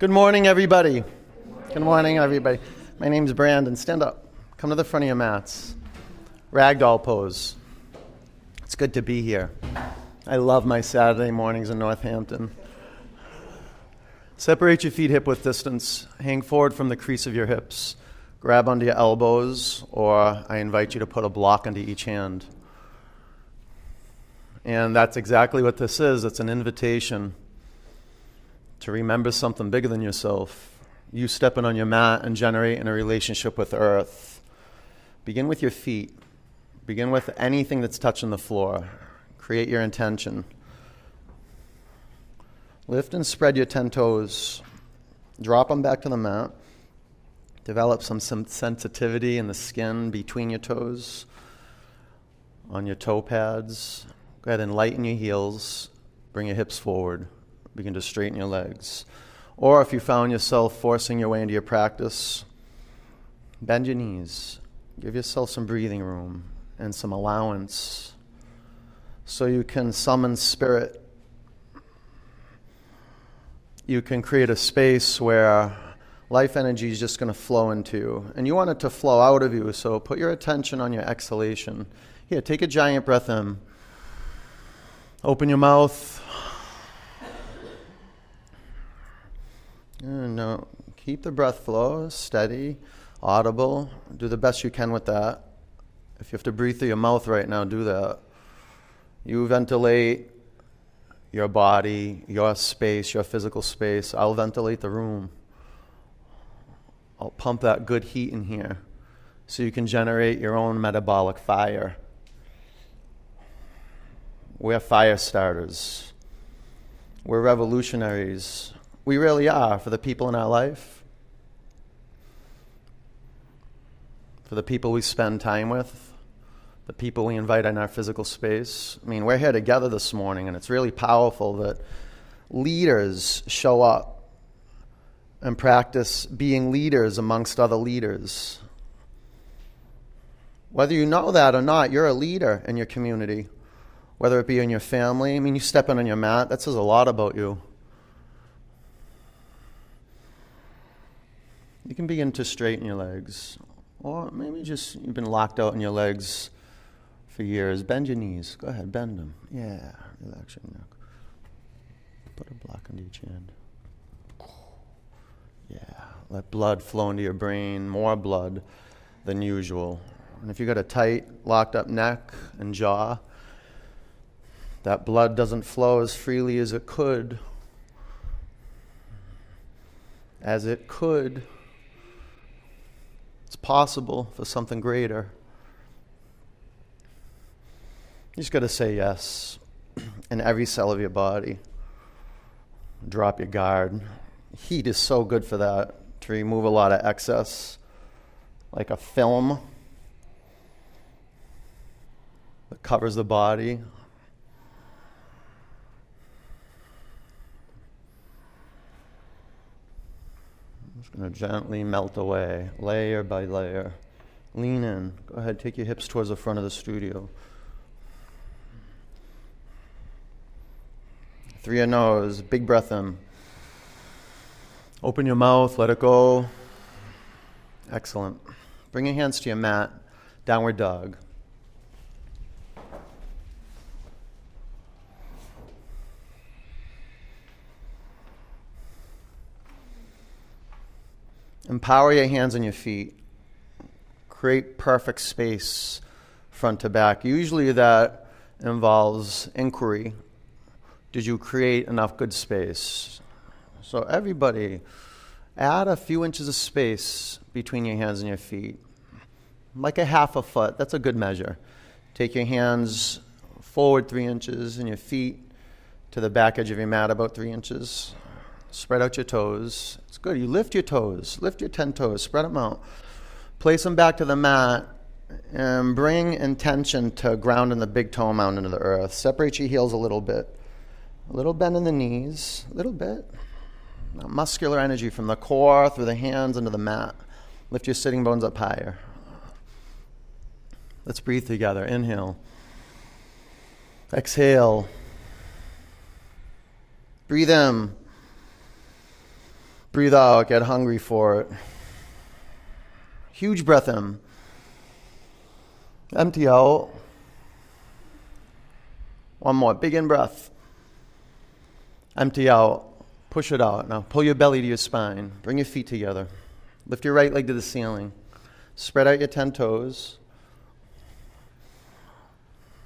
Good morning, everybody. Good morning, everybody. My name name's Brandon. Stand up. Come to the front of your mats. Ragdoll pose. It's good to be here. I love my Saturday mornings in Northampton. Separate your feet hip width distance. Hang forward from the crease of your hips. Grab onto your elbows, or I invite you to put a block into each hand. And that's exactly what this is it's an invitation to remember something bigger than yourself. You stepping on your mat and generating a relationship with Earth. Begin with your feet. Begin with anything that's touching the floor. Create your intention. Lift and spread your 10 toes. Drop them back to the mat. Develop some, some sensitivity in the skin between your toes, on your toe pads. Go ahead and lighten your heels. Bring your hips forward. Begin to straighten your legs. Or if you found yourself forcing your way into your practice, bend your knees. Give yourself some breathing room and some allowance so you can summon spirit. You can create a space where life energy is just going to flow into. You. And you want it to flow out of you, so put your attention on your exhalation. Here, take a giant breath in. Open your mouth. No, keep the breath flow steady, audible. Do the best you can with that. If you have to breathe through your mouth right now, do that. You ventilate your body, your space, your physical space. I'll ventilate the room. I'll pump that good heat in here so you can generate your own metabolic fire. We're fire starters. We're revolutionaries. We really are for the people in our life, for the people we spend time with, the people we invite in our physical space. I mean, we're here together this morning, and it's really powerful that leaders show up and practice being leaders amongst other leaders. Whether you know that or not, you're a leader in your community, whether it be in your family. I mean, you step in on your mat, that says a lot about you. You can begin to straighten your legs. Or maybe just you've been locked out in your legs for years. Bend your knees. Go ahead, bend them. Yeah, relax your neck. Put a block under each hand. Yeah, let blood flow into your brain, more blood than usual. And if you've got a tight, locked up neck and jaw, that blood doesn't flow as freely as it could. As it could possible for something greater. You just got to say yes in every cell of your body. Drop your guard. Heat is so good for that, to remove a lot of excess, like a film that covers the body. Going to gently melt away, layer by layer. Lean in. Go ahead, take your hips towards the front of the studio. Through your nose, big breath in. Open your mouth, let it go. Excellent. Bring your hands to your mat, downward dog. Empower your hands and your feet. Create perfect space front to back. Usually that involves inquiry. Did you create enough good space? So, everybody, add a few inches of space between your hands and your feet. Like a half a foot, that's a good measure. Take your hands forward three inches and your feet to the back edge of your mat about three inches. Spread out your toes. It's good. You lift your toes. Lift your 10 toes. Spread them out. Place them back to the mat and bring intention to ground in the big toe mound into the earth. Separate your heels a little bit. A little bend in the knees. A little bit. Muscular energy from the core through the hands into the mat. Lift your sitting bones up higher. Let's breathe together. Inhale. Exhale. Breathe in. Breathe out, get hungry for it. Huge breath in. Empty out. One more. Big in breath. Empty out. Push it out. Now pull your belly to your spine. Bring your feet together. Lift your right leg to the ceiling. Spread out your 10 toes.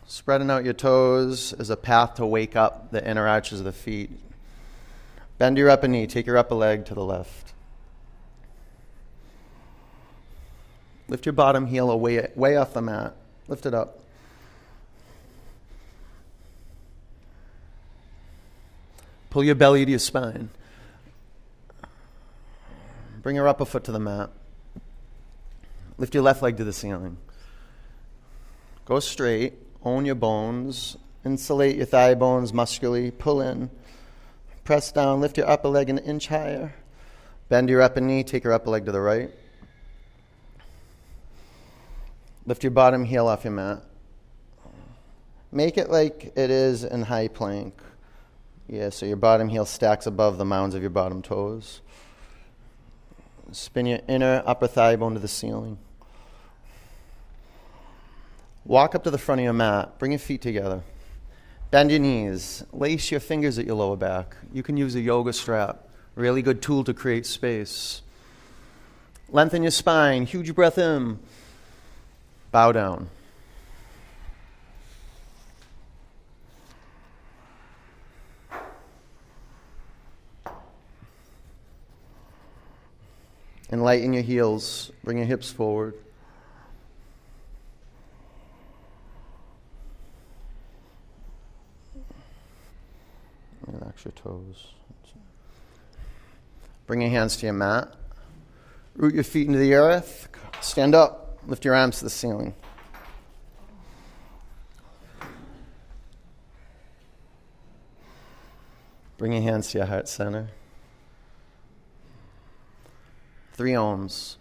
Spreading out your toes is a path to wake up the inner arches of the feet. Bend your upper knee. Take your upper leg to the left. Lift your bottom heel away, way off the mat. Lift it up. Pull your belly to your spine. Bring your upper foot to the mat. Lift your left leg to the ceiling. Go straight. Own your bones. Insulate your thigh bones muscularly. Pull in. Press down. Lift your upper leg an inch higher. Bend your upper knee. Take your upper leg to the right. Lift your bottom heel off your mat. Make it like it is in high plank. Yeah, so your bottom heel stacks above the mounds of your bottom toes. Spin your inner upper thigh bone to the ceiling. Walk up to the front of your mat. Bring your feet together. Bend your knees. Lace your fingers at your lower back. You can use a yoga strap. Really good tool to create space. Lengthen your spine. Huge breath in. Bow down. Enlighten your heels. Bring your hips forward. Relax your toes. Bring your hands to your mat. Root your feet into the earth. Stand up. Lift your arms to the ceiling. Bring your hands to your heart center. Three oms.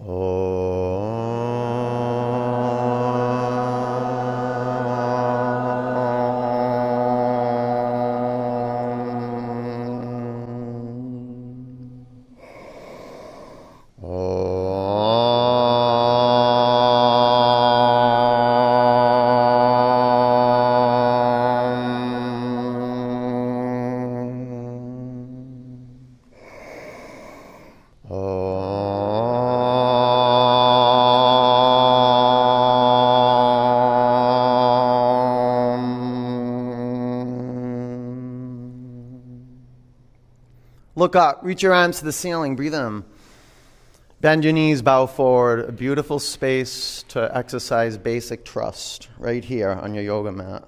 Oh. Look up, reach your arms to the ceiling, breathe in. Bend your knees, bow forward. A beautiful space to exercise basic trust right here on your yoga mat.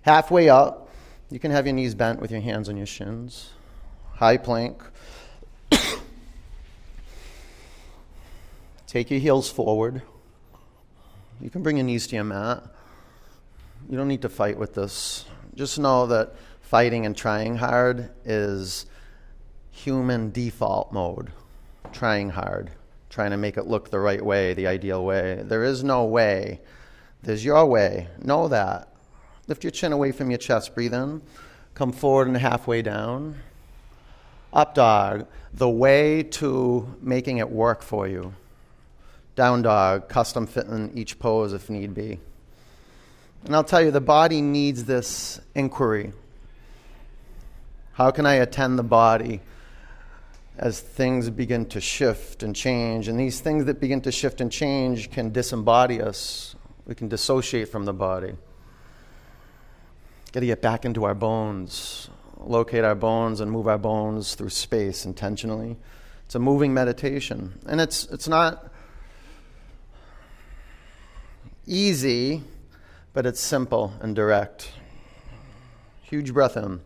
Halfway up, you can have your knees bent with your hands on your shins. High plank. Take your heels forward. You can bring your knees to your mat. You don't need to fight with this. Just know that fighting and trying hard is human default mode, trying hard, trying to make it look the right way, the ideal way. There is no way. There's your way. Know that. Lift your chin away from your chest. Breathe in. Come forward and halfway down. Up dog, the way to making it work for you. Down dog, custom fitting each pose if need be. And I'll tell you, the body needs this inquiry. How can I attend the body as things begin to shift and change. And these things that begin to shift and change can disembody us, we can dissociate from the body. Got to get back into our bones, locate our bones, and move our bones through space intentionally. It's a moving meditation. And it's, it's not easy, but it's simple and direct. Huge breath in.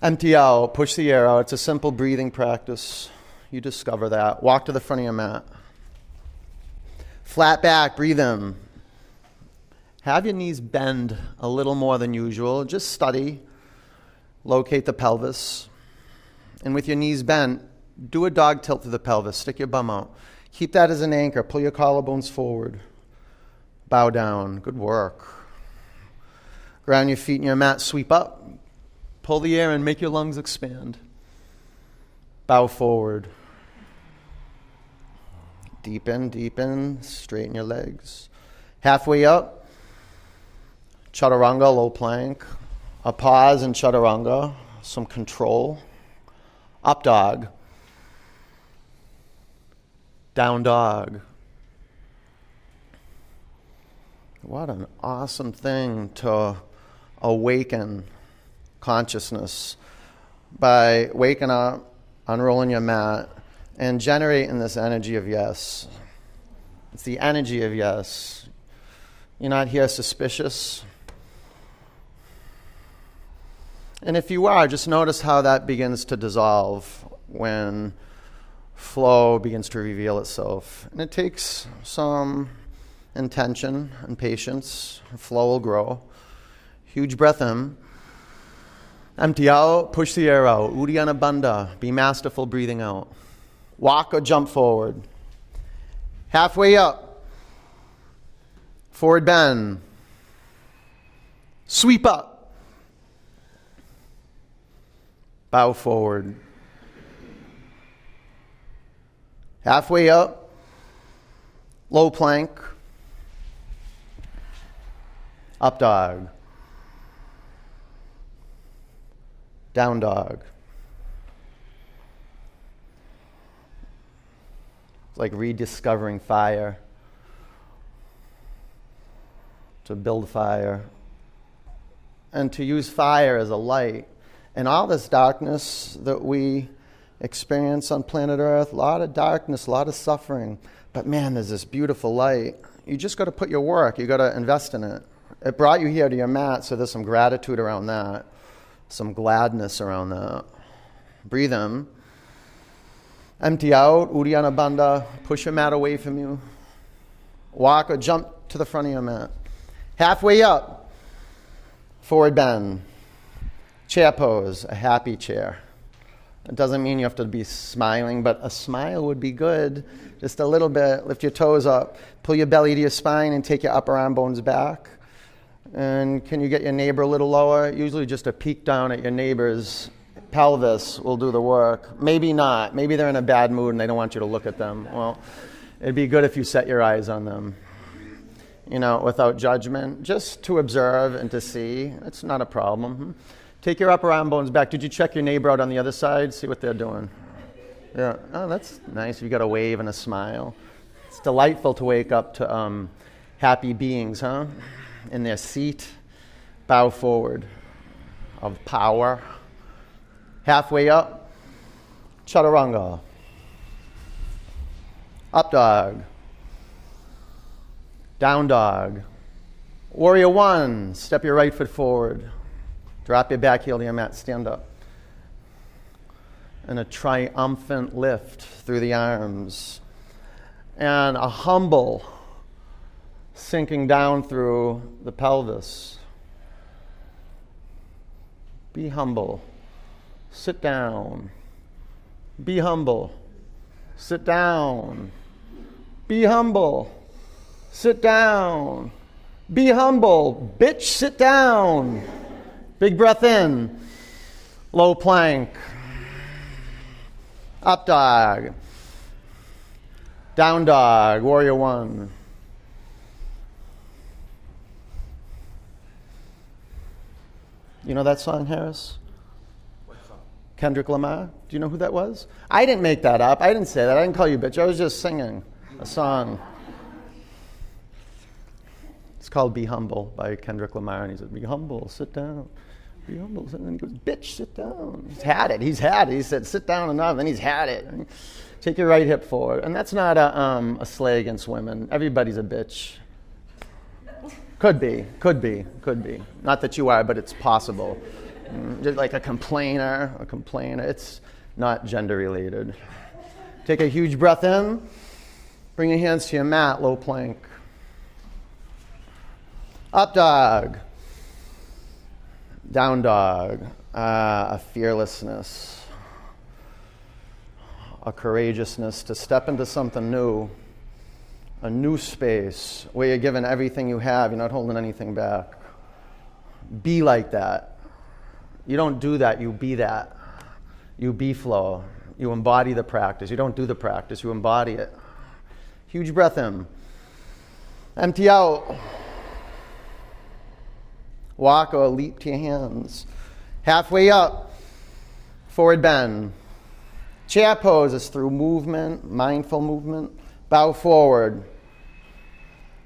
Empty out, push the air out. It's a simple breathing practice. You discover that. Walk to the front of your mat. Flat back, breathe in. Have your knees bend a little more than usual. Just study. Locate the pelvis. And with your knees bent, do a dog tilt to the pelvis. Stick your bum out. Keep that as an anchor. Pull your collarbones forward. Bow down. Good work. Ground your feet in your mat. Sweep up Pull the air and make your lungs expand. Bow forward. Deepen, deepen, straighten your legs. Halfway up, chaturanga, low plank. A pause in chaturanga, some control. Up dog. Down dog. What an awesome thing to awaken consciousness by waking up, unrolling your mat, and generating this energy of yes. It's the energy of yes. You're not here suspicious. And if you are, just notice how that begins to dissolve when flow begins to reveal itself. And it takes some intention and patience. Flow will grow. Huge breath in. Empty out, push the air out. Uddiyana Bandha. Be masterful breathing out. Walk or jump forward. Halfway up. Forward bend. Sweep up. Bow forward. Halfway up. Low plank. Up dog. Down dog. It's like rediscovering fire. To build fire. And to use fire as a light. And all this darkness that we experience on planet Earth, a lot of darkness, a lot of suffering. But man, there's this beautiful light. You just got to put your work, you got to invest in it. It brought you here to your mat, so there's some gratitude around that, some gladness around that. Breathe in. Empty out, Uddiyana Bandha. Push your mat away from you. Walk or jump to the front of your mat. Halfway up, forward bend. Chair pose, a happy chair. It doesn't mean you have to be smiling, but a smile would be good. Just a little bit. Lift your toes up. Pull your belly to your spine and take your upper arm bones back. And can you get your neighbor a little lower? Usually, just a peek down at your neighbor's pelvis will do the work. Maybe not. Maybe they're in a bad mood and they don't want you to look at them. Well, it'd be good if you set your eyes on them, you know, without judgment, just to observe and to see. It's not a problem. Take your upper arm bones back. Did you check your neighbor out on the other side? See what they're doing. Yeah. Oh, that's nice. You got a wave and a smile. It's delightful to wake up to um, happy beings, huh? In their seat, bow forward of power. Halfway up, chaturanga. Up dog. Down dog. Warrior one, step your right foot forward. Drop your back heel to your mat, stand up. And a triumphant lift through the arms. And a humble sinking down through the pelvis. Be humble. Sit down. Be humble. Sit down. Be humble. Sit down. Be humble. Bitch, sit down. Big breath in. Low plank. Up dog. Down dog. Warrior one. You know that song, Harris? Kendrick Lamar. Do you know who that was? I didn't make that up. I didn't say that. I didn't call you bitch. I was just singing a song. It's called Be Humble by Kendrick Lamar. And he said, Be humble, sit down. Be humble. And then he goes, Bitch, sit down. He's had it. He's had it. He said, Sit down enough. Then he's had it. Take your right hip forward. And that's not a, um, a slay against women. Everybody's a bitch. Could be, could be, could be. Not that you are, but it's possible. Mm, like a complainer, a complainer. It's not gender related. Take a huge breath in. Bring your hands to your mat, low plank. Up dog. Down dog. Uh, a fearlessness, a courageousness to step into something new a new space where you're given everything you have, you're not holding anything back. Be like that. You don't do that, you be that. You be flow. You embody the practice. You don't do the practice, you embody it. Huge breath in. Empty out. Walk or leap to your hands. Halfway up, forward bend. Chair pose is through movement, mindful movement. Bow forward.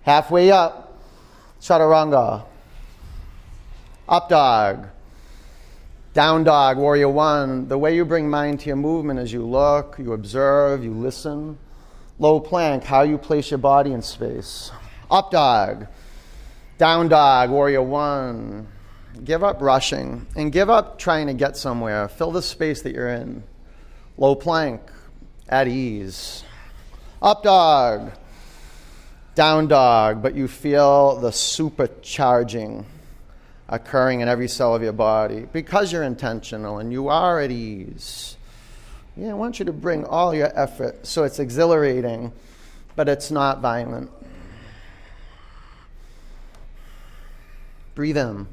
Halfway up, chaturanga. Up dog. Down dog, warrior one. The way you bring mind to your movement is you look, you observe, you listen. Low plank, how you place your body in space. Up dog. Down dog, warrior one. Give up rushing and give up trying to get somewhere. Fill the space that you're in. Low plank, at ease. Up dog. Down dog, but you feel the supercharging occurring in every cell of your body because you're intentional and you are at ease. Yeah, I want you to bring all your effort so it's exhilarating, but it's not violent. Breathe in.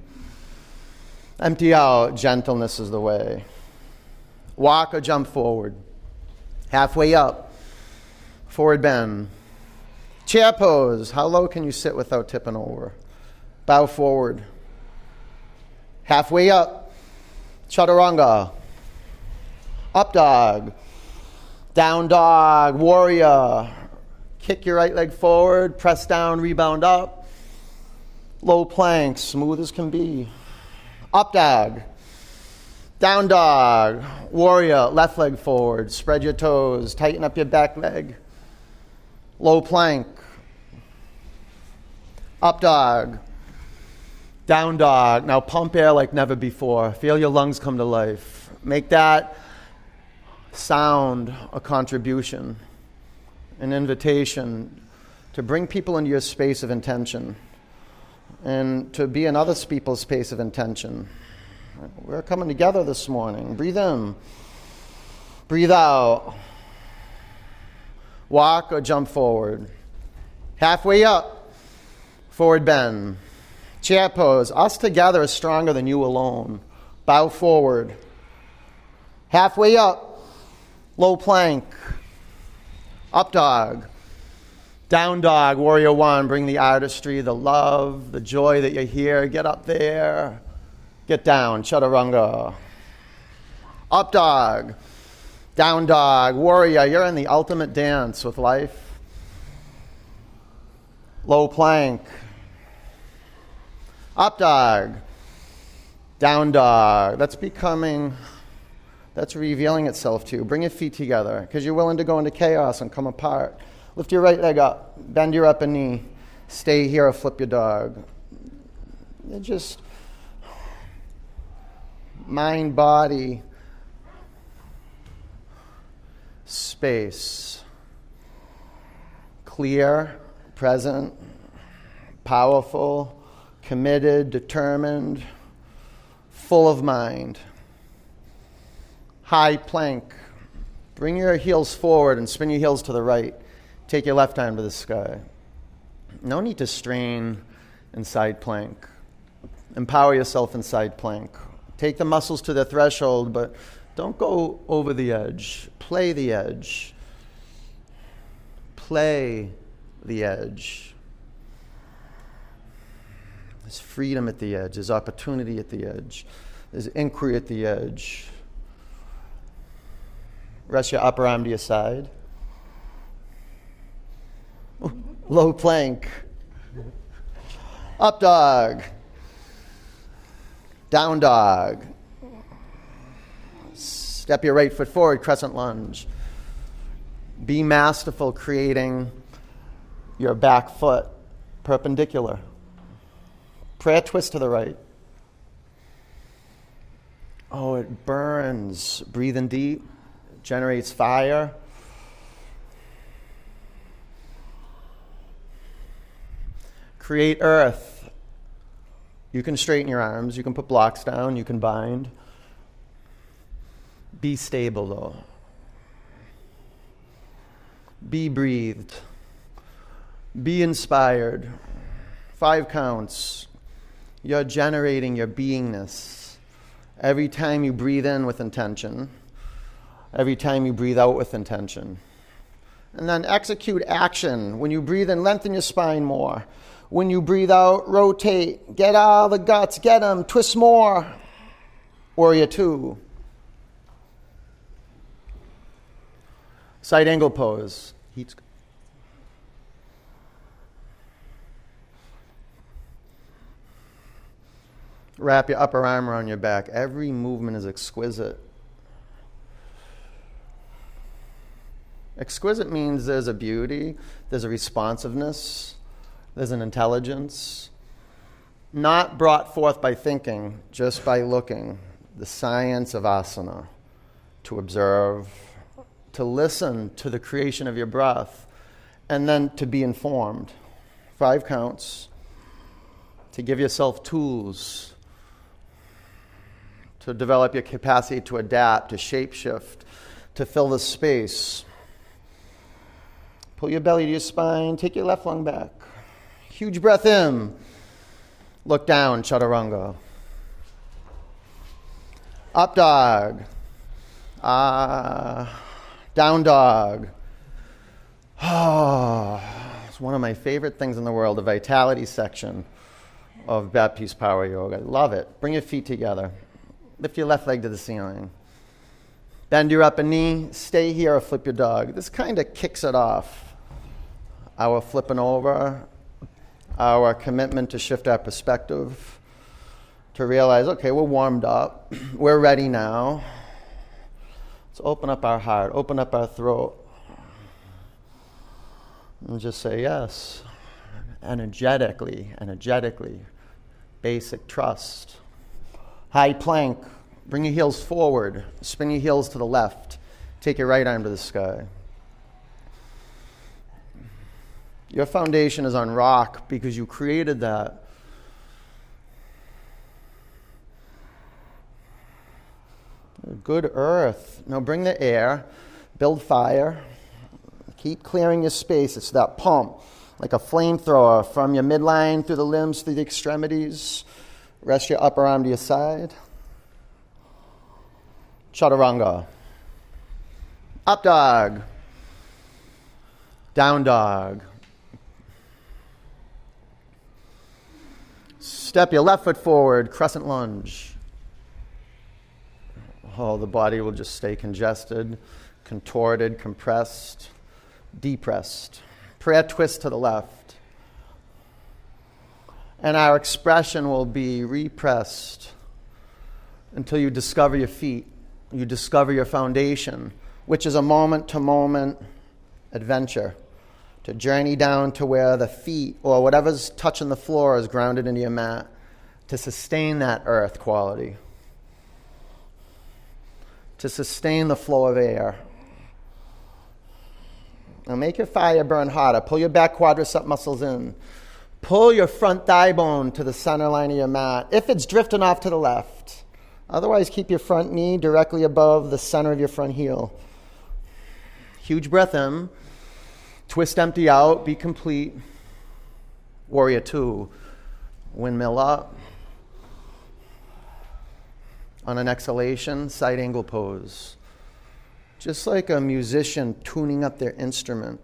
Empty out. Gentleness is the way. Walk or jump forward. Halfway up. Forward bend. Chair pose. How low can you sit without tipping over? Bow forward. Halfway up, chaturanga. Up dog. Down dog, warrior. Kick your right leg forward, press down, rebound up. Low plank, smooth as can be. Up dog. Down dog, warrior, left leg forward, spread your toes, tighten up your back leg. Low plank. Up dog. Down dog. Now pump air like never before. Feel your lungs come to life. Make that sound a contribution, an invitation to bring people into your space of intention and to be in other people's space of intention. We're coming together this morning. Breathe in, breathe out. Walk or jump forward. Halfway up, forward bend. Chair pose. Us together is stronger than you alone. Bow forward. Halfway up. Low plank. Up dog. Down dog. Warrior one. Bring the artistry, the love, the joy that you're here. Get up there. Get down. Chaturanga. Up dog. Down dog. Warrior. You're in the ultimate dance with life. Low plank. Up dog. Down dog. That's becoming, that's revealing itself to you. Bring your feet together because you're willing to go into chaos and come apart. Lift your right leg up. Bend your upper knee. Stay here or flip your dog. It just mind, body, space. Clear, present, powerful committed, determined, full of mind. High plank. Bring your heels forward and spin your heels to the right. Take your left arm to the sky. No need to strain in side plank. Empower yourself in side plank. Take the muscles to the threshold, but don't go over the edge. Play the edge. Play the edge. There's freedom at the edge, there's opportunity at the edge, there's inquiry at the edge. Rest your upper arm to your side. Low plank. Up dog. Down dog. Step your right foot forward, crescent lunge. Be masterful creating your back foot perpendicular. Prayer twist to the right. Oh, it burns. Breathing deep, generates fire. Create earth. You can straighten your arms, you can put blocks down, you can bind. Be stable though. Be breathed. Be inspired. Five counts. You're generating your beingness Every time you breathe in with intention, every time you breathe out with intention. And then execute action. When you breathe in, lengthen your spine more. When you breathe out, rotate. Get all the guts, get them, twist more. Warrior two. Side angle pose. Heat's Wrap your upper arm around your back. Every movement is exquisite. Exquisite means there's a beauty, there's a responsiveness, there's an intelligence, not brought forth by thinking, just by looking. The science of asana, to observe, to listen to the creation of your breath, and then to be informed. Five counts, to give yourself tools to develop your capacity to adapt, to shapeshift, to fill the space. Pull your belly to your spine, take your left lung back. Huge breath in. Look down, chaturanga. Up dog. Ah, down dog. Oh, it's one of my favorite things in the world, the vitality section of Baptiste Power Yoga. Love it. Bring your feet together. Lift your left leg to the ceiling. Bend your upper knee. Stay here or flip your dog. This kind of kicks it off our flipping over, our commitment to shift our perspective, to realize, okay, we're warmed up, we're ready now. Let's open up our heart, open up our throat, and just say yes, energetically, energetically, basic trust. High plank, bring your heels forward, spin your heels to the left, take your right arm to the sky. Your foundation is on rock because you created that. Good earth. Now bring the air, build fire, keep clearing your space. It's that pump, like a flamethrower from your midline through the limbs, through the extremities. Rest your upper arm to your side. Chaturanga. Up dog. Down dog. Step your left foot forward, crescent lunge. Oh, the body will just stay congested, contorted, compressed, depressed. Prayer twist to the left. And our expression will be repressed until you discover your feet, you discover your foundation, which is a moment to moment adventure to journey down to where the feet or whatever's touching the floor is grounded into your mat to sustain that earth quality, to sustain the flow of air. Now make your fire burn hotter. Pull your back quadricep muscles in. Pull your front thigh bone to the center line of your mat if it's drifting off to the left. Otherwise, keep your front knee directly above the center of your front heel. Huge breath in. Twist empty out, be complete. Warrior two, windmill up. On an exhalation, side angle pose. Just like a musician tuning up their instrument.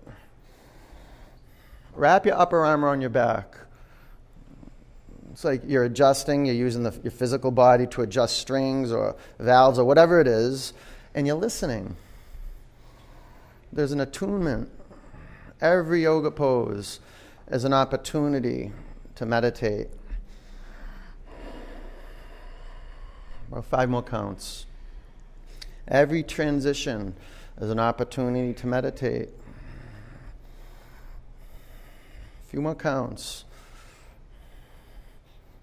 Wrap your upper arm around your back. It's like you're adjusting, you're using the, your physical body to adjust strings or valves or whatever it is, and you're listening. There's an attunement Every yoga pose is an opportunity to meditate. Five more counts. Every transition is an opportunity to meditate. A few more counts.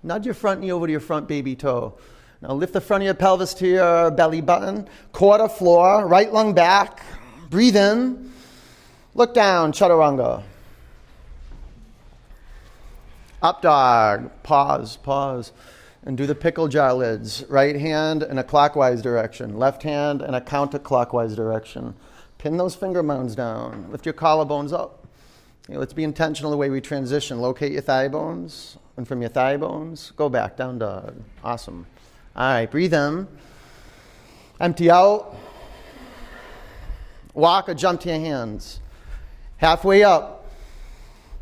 Nudge your front knee over to your front baby toe. Now lift the front of your pelvis to your belly button. Quarter floor, right lung back. Breathe in. Look down, chaturanga. Up dog. Pause, pause. And do the pickle jar lids. Right hand in a clockwise direction, left hand in a counterclockwise direction. Pin those finger mounds down. Lift your collarbones up. Okay, let's be intentional the way we transition. Locate your thigh bones. And from your thigh bones, go back, down dog. Awesome. All right, breathe in. Empty out. Walk or jump to your hands. Halfway up.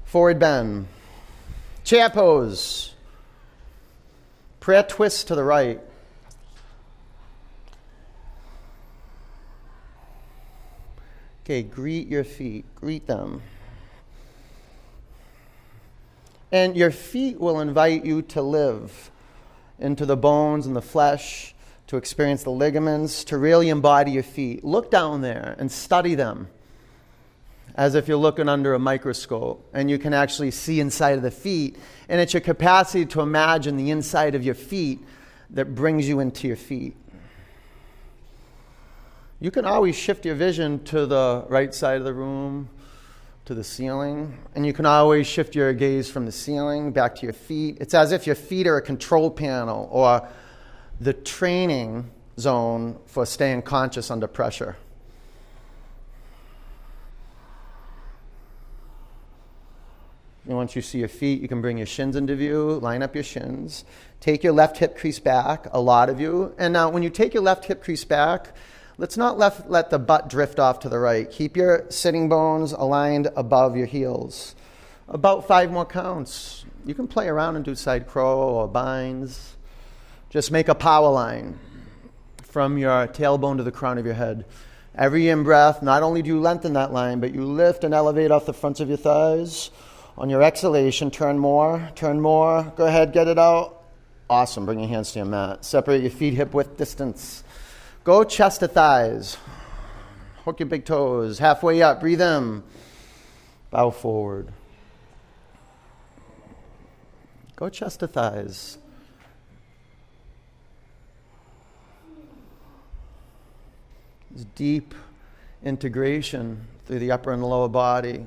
Forward bend. Chair pose. Prayer twist to the right. Okay, greet your feet. Greet them. And your feet will invite you to live into the bones and the flesh, to experience the ligaments, to really embody your feet. Look down there and study them as if you're looking under a microscope and you can actually see inside of the feet. And it's your capacity to imagine the inside of your feet that brings you into your feet. You can always shift your vision to the right side of the room, to the ceiling, and you can always shift your gaze from the ceiling back to your feet. It's as if your feet are a control panel or the training zone for staying conscious under pressure. And once you see your feet, you can bring your shins into view, line up your shins. Take your left hip crease back, a lot of you. And now, when you take your left hip crease back, let's not left, let the butt drift off to the right. Keep your sitting bones aligned above your heels. About five more counts. You can play around and do side crow or binds. Just make a power line from your tailbone to the crown of your head. Every in breath, not only do you lengthen that line, but you lift and elevate off the fronts of your thighs. On your exhalation, turn more, turn more. Go ahead, get it out. Awesome. Bring your hands to your mat. Separate your feet hip width distance. Go chest to thighs. Hook your big toes. Halfway up. Breathe in. Bow forward. Go chest to thighs. It's deep integration through the upper and lower body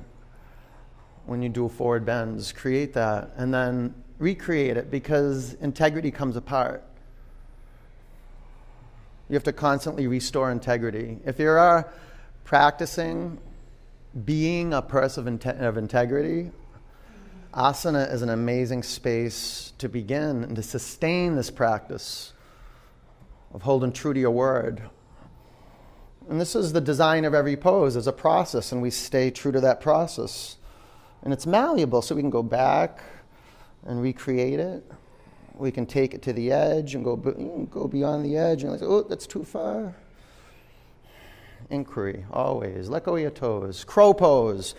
when you do forward bends. Create that and then recreate it because integrity comes apart. You have to constantly restore integrity. If you are practicing being a person of, inte- of integrity, asana is an amazing space to begin and to sustain this practice of holding true to your word. And this is the design of every pose as a process, and we stay true to that process. And it's malleable, so we can go back and recreate it. We can take it to the edge and go, mm, go beyond the edge and like, oh, that's too far. Inquiry, always. Let go of your toes. Crow pose.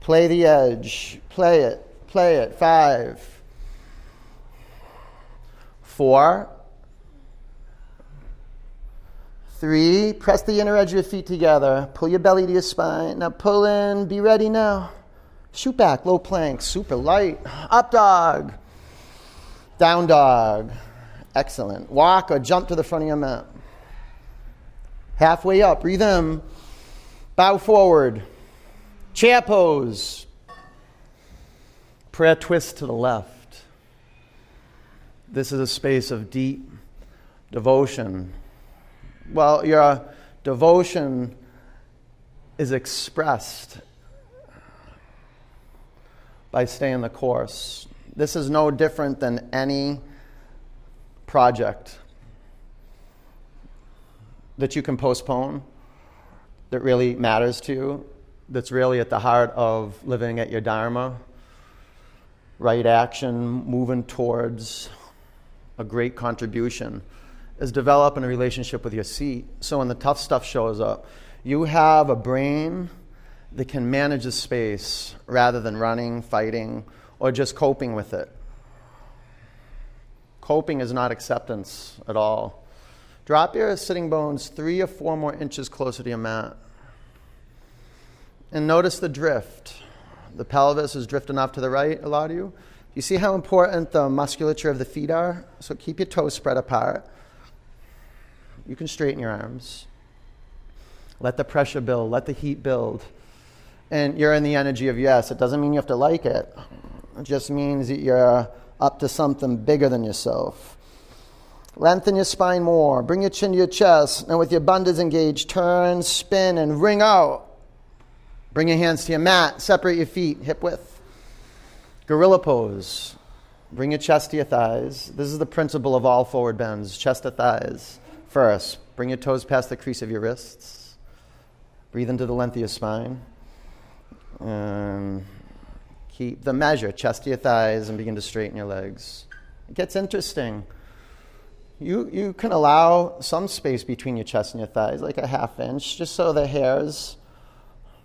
Play the edge. Play it. Play it. Five. Four. Three. Press the inner edge of your feet together. Pull your belly to your spine. Now pull in. Be ready now. Shoot back, low plank, super light. Up dog. Down dog. Excellent. Walk or jump to the front of your mat. Halfway up, breathe in. Bow forward. Chair pose. Prayer twist to the left. This is a space of deep devotion. Well, your devotion is expressed by staying the course. This is no different than any project that you can postpone that really matters to you, that's really at the heart of living at your Dharma, right action, moving towards a great contribution, is developing a relationship with your seat. So when the tough stuff shows up, you have a brain that can manage a space rather than running, fighting, or just coping with it. Coping is not acceptance at all. Drop your sitting bones three or four more inches closer to your mat. And notice the drift. The pelvis is drifting off to the right, a lot of you. You see how important the musculature of the feet are? So keep your toes spread apart. You can straighten your arms. Let the pressure build, let the heat build and you're in the energy of yes. It doesn't mean you have to like it. It just means that you're up to something bigger than yourself. Lengthen your spine more. Bring your chin to your chest. And with your bandhas engaged, turn, spin, and ring out. Bring your hands to your mat. Separate your feet, hip width. Gorilla pose. Bring your chest to your thighs. This is the principle of all forward bends chest to thighs. First, bring your toes past the crease of your wrists. Breathe into the length of your spine. And keep the measure, chest to your thighs, and begin to straighten your legs. It gets interesting. You, you can allow some space between your chest and your thighs, like a half inch, just so the hairs,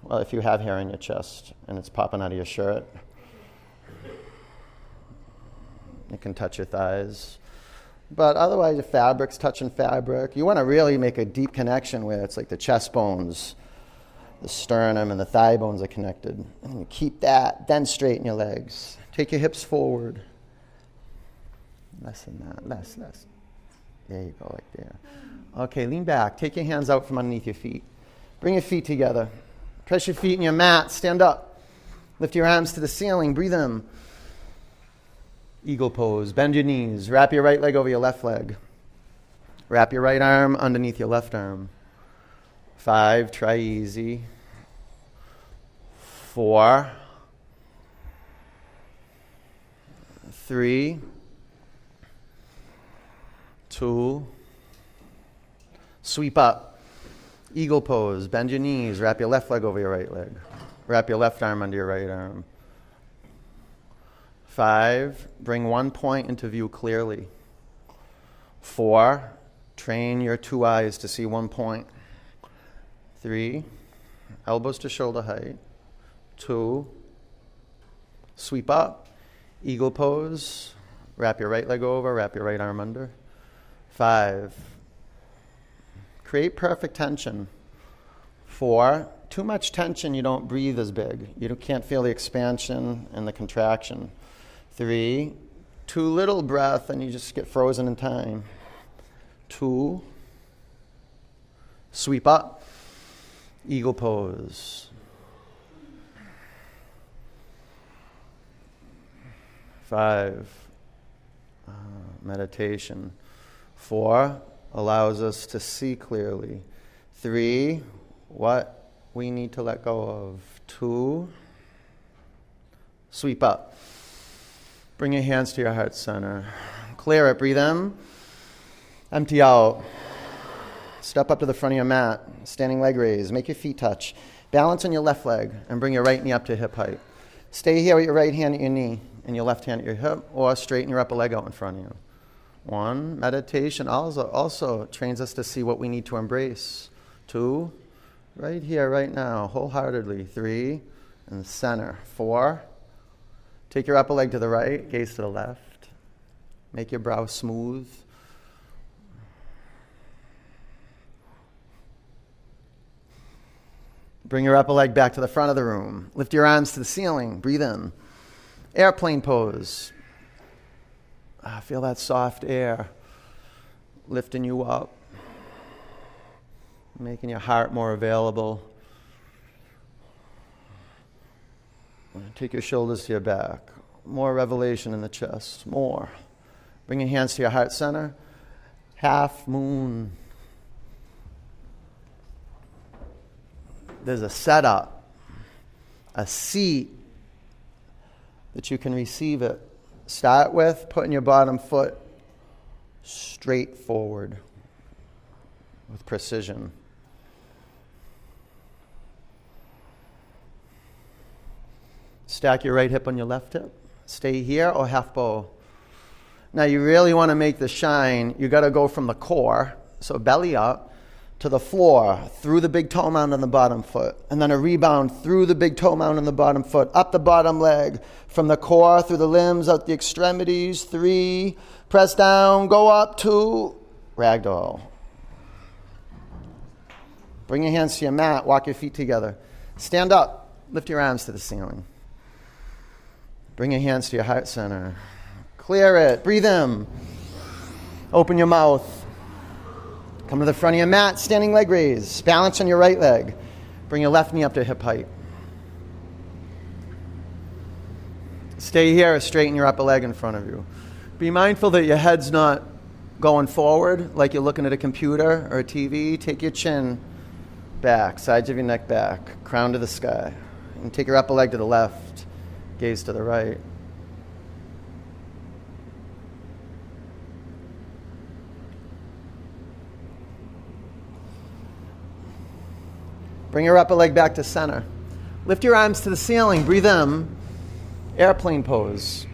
well, if you have hair in your chest and it's popping out of your shirt, it can touch your thighs. But otherwise, the fabric's touching fabric. You want to really make a deep connection where it's like the chest bones, the sternum, and the thigh bones are connected. And you keep that, then straighten your legs. Take your hips forward. Less than that, less, less. There you go, like there. Okay, lean back. Take your hands out from underneath your feet. Bring your feet together. Press your feet in your mat. Stand up. Lift your arms to the ceiling. Breathe in. Eagle pose. Bend your knees. Wrap your right leg over your left leg. Wrap your right arm underneath your left arm. Five, try easy. Four. Three. Two. Sweep up. Eagle pose. Bend your knees. Wrap your left leg over your right leg. Wrap your left arm under your right arm. Five, bring one point into view clearly. Four, train your two eyes to see one point. Three, elbows to shoulder height. Two, sweep up, eagle pose. Wrap your right leg over, wrap your right arm under. Five, create perfect tension. Four, too much tension, you don't breathe as big. You can't feel the expansion and the contraction. Three, too little breath and you just get frozen in time. Two, sweep up, eagle pose. Five, uh, meditation. Four, allows us to see clearly. Three, what we need to let go of. Two, sweep up. Bring your hands to your heart center. Clear it. Breathe in. Empty out. Step up to the front of your mat. Standing leg raise. Make your feet touch. Balance on your left leg and bring your right knee up to hip height. Stay here with your right hand at your knee and your left hand at your hip, or straighten your upper leg out in front of you. One, meditation also, also trains us to see what we need to embrace. Two, right here, right now, wholeheartedly. Three, in the center. Four, Take your upper leg to the right, gaze to the left. Make your brow smooth. Bring your upper leg back to the front of the room. Lift your arms to the ceiling. Breathe in. Airplane pose. Ah, feel that soft air lifting you up, making your heart more available. Take your shoulders to your back. More revelation in the chest. More. Bring your hands to your heart center. Half moon. There's a setup, a seat that you can receive it. Start with putting your bottom foot straight forward with precision. Stack your right hip on your left hip. Stay here or half bow. Now, you really want to make the shine, you got to go from the core, so belly up, to the floor, through the big toe mound on the bottom foot, and then a rebound through the big toe mound on the bottom foot, up the bottom leg, from the core through the limbs, out the extremities. Three, press down, go up. Two, ragdoll. Bring your hands to your mat, walk your feet together. Stand up, lift your arms to the ceiling. Bring your hands to your heart center. Clear it. Breathe in. Open your mouth. Come to the front of your mat, standing leg raise. Balance on your right leg. Bring your left knee up to hip height. Stay here, straighten your upper leg in front of you. Be mindful that your head's not going forward like you're looking at a computer or a TV. Take your chin back, sides of your neck back, crown to the sky. And take your upper leg to the left. Gaze to the right. Bring your upper leg back to center. Lift your arms to the ceiling. Breathe in. Airplane pose.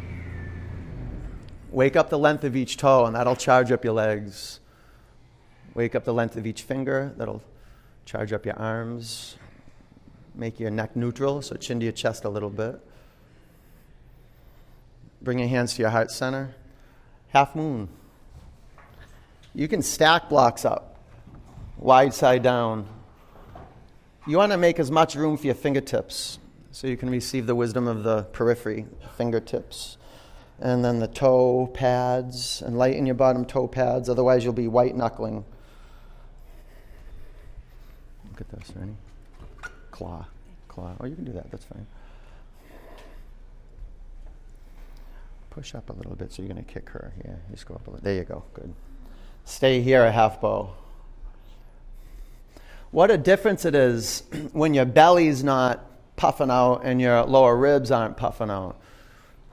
Wake up the length of each toe, and that'll charge up your legs. Wake up the length of each finger. That'll charge up your arms. Make your neck neutral, so chin to your chest a little bit. Bring your hands to your heart center. Half moon. You can stack blocks up, wide side down. You want to make as much room for your fingertips so you can receive the wisdom of the periphery, fingertips. And then the toe pads, and lighten your bottom toe pads, otherwise, you'll be white knuckling. Look at this, ready? Claw. Claw. Oh, you can do that, that's fine. Push up a little bit so you're going to kick her. Yeah, just go up a little. There you go. Good. Stay here a half bow. What a difference it is when your belly's not puffing out and your lower ribs aren't puffing out.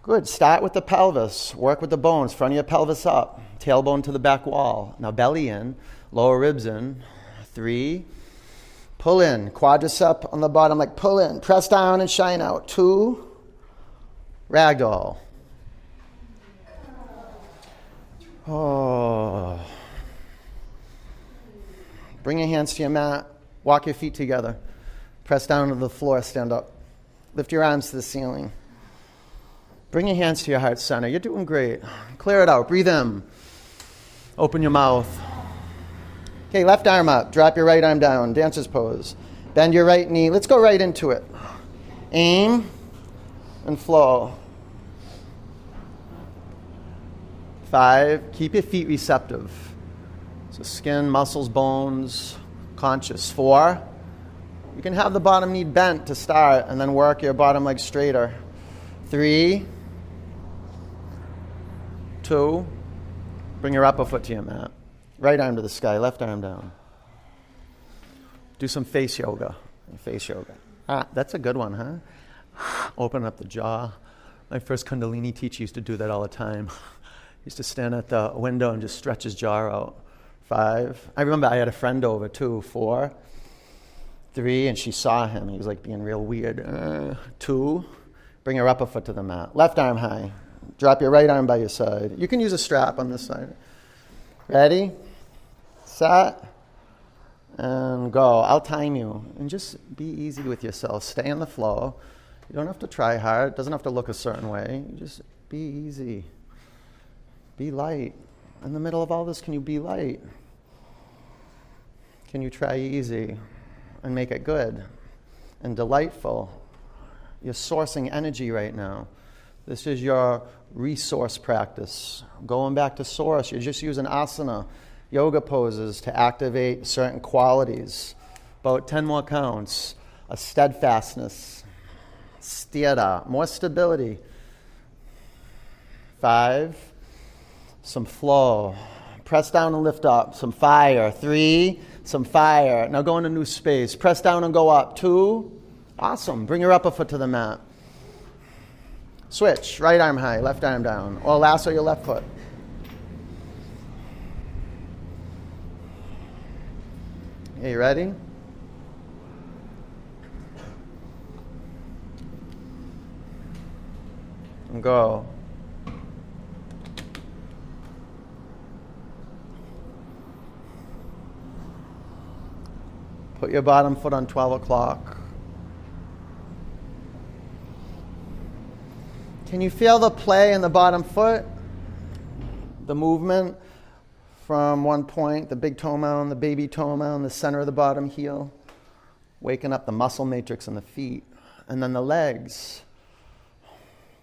Good. Start with the pelvis. Work with the bones. Front of your pelvis up. Tailbone to the back wall. Now belly in. Lower ribs in. Three. Pull in. Quadricep on the bottom, like pull in. Press down and shine out. Two. Ragdoll. Oh. Bring your hands to your mat. Walk your feet together. Press down to the floor. Stand up. Lift your arms to the ceiling. Bring your hands to your heart center. You're doing great. Clear it out. Breathe in. Open your mouth. Okay, left arm up. Drop your right arm down. Dancer's pose. Bend your right knee. Let's go right into it. Aim and flow. Five, keep your feet receptive. So, skin, muscles, bones, conscious. Four, you can have the bottom knee bent to start and then work your bottom leg straighter. Three, two, bring your upper foot to your mat. Right arm to the sky, left arm down. Do some face yoga. Face yoga. Ah, that's a good one, huh? Open up the jaw. My first Kundalini teacher used to do that all the time he used to stand at the window and just stretch his jaw out. Five. I remember I had a friend over too. Four. Three, and she saw him. He was like being real weird. Uh, two. Bring your upper foot to the mat. Left arm high. Drop your right arm by your side. You can use a strap on this side. Ready? Set. And go. I'll time you. And just be easy with yourself. Stay in the flow. You don't have to try hard. It doesn't have to look a certain way. Just be easy. Be light. In the middle of all this, can you be light? Can you try easy and make it good and delightful? You're sourcing energy right now. This is your resource practice. Going back to source, you're just using asana, yoga poses to activate certain qualities. About 10 more counts. A steadfastness, sthira, more stability. Five, some flow. Press down and lift up. Some fire. Three, some fire. Now go into new space. Press down and go up. Two, awesome. Bring your upper foot to the mat. Switch. Right arm high, left arm down. Or lasso your left foot. Are you ready? And go. Put your bottom foot on 12 o'clock. Can you feel the play in the bottom foot? The movement from one point, the big toe mound, the baby toe mound, the center of the bottom heel, waking up the muscle matrix in the feet. And then the legs.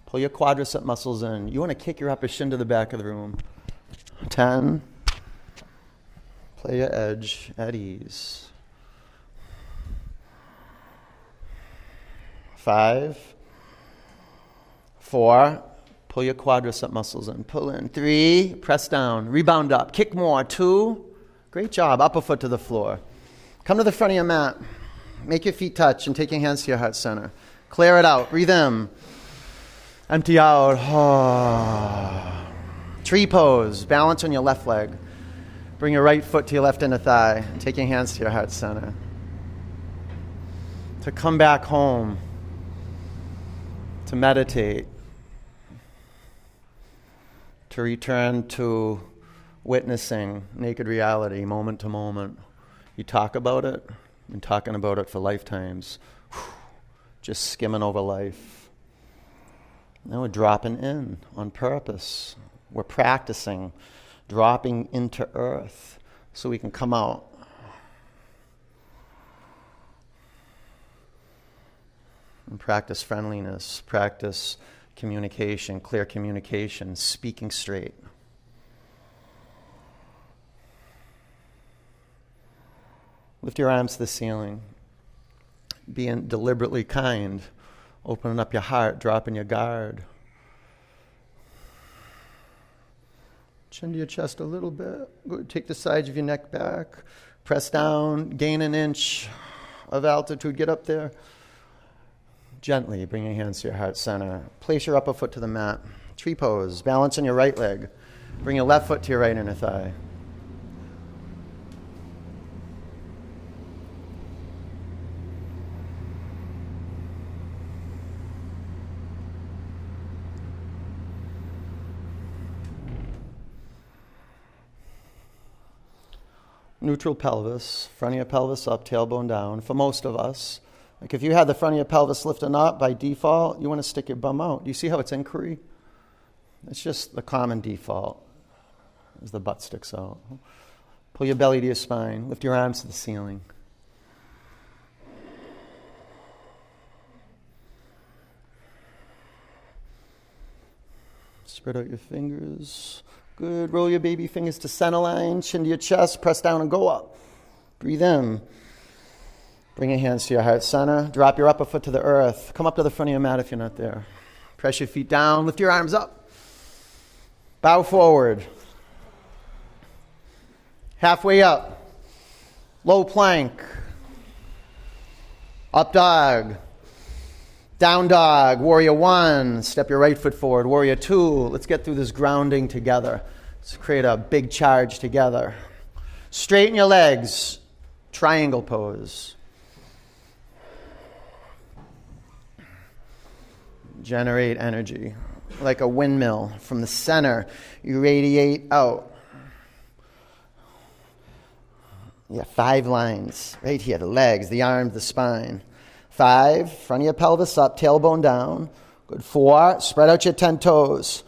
Pull your quadricep muscles in. You want to kick your upper shin to the back of the room. 10. Play your edge at ease. Five, four, pull your quadricep muscles in. Pull in. Three, press down. Rebound up. Kick more. Two, great job. Upper foot to the floor. Come to the front of your mat. Make your feet touch and take your hands to your heart center. Clear it out. Breathe in. Empty out. Oh. Tree pose. Balance on your left leg. Bring your right foot to your left inner thigh take your hands to your heart center. to come back home, to meditate, to return to witnessing naked reality moment to moment. You talk about it, been talking about it for lifetimes, just skimming over life. Now we're dropping in on purpose. We're practicing dropping into earth so we can come out and practice friendliness, practice communication, clear communication, speaking straight. Lift your arms to the ceiling. Being deliberately kind, opening up your heart, dropping your guard. Chin to your chest a little bit. Take the sides of your neck back. Press down. Gain an inch of altitude. Get up there. Gently bring your hands to your heart center. Place your upper foot to the mat. Tree pose. Balance on your right leg. Bring your left foot to your right inner thigh. Neutral pelvis, front of your pelvis up, tailbone down, for most of us. Like if you had the front of your pelvis lifting up by default, you want to stick your bum out. Do you see how it's inquiry? It's just the common default as the butt sticks out. Pull your belly to your spine. Lift your arms to the ceiling. Spread out your fingers. Good. Roll your baby fingers to center line, chin to your chest, press down and go up. Breathe in. Bring your hands to your heart center. Drop your upper foot to the earth. Come up to the front of your mat if you're not there. Press your feet down. Lift your arms up. Bow forward. Halfway up. Low plank. Up dog. Down dog. Warrior one. Step your right foot forward. Warrior two. Let's get through this grounding together. Let's create a big charge together. Straighten your legs. Triangle pose. Generate energy. Like a windmill from the center, you radiate out. Yeah, five lines right here the legs, the arms, the spine. Five, front of your pelvis up, tailbone down. Good. Four, spread out your 10 toes.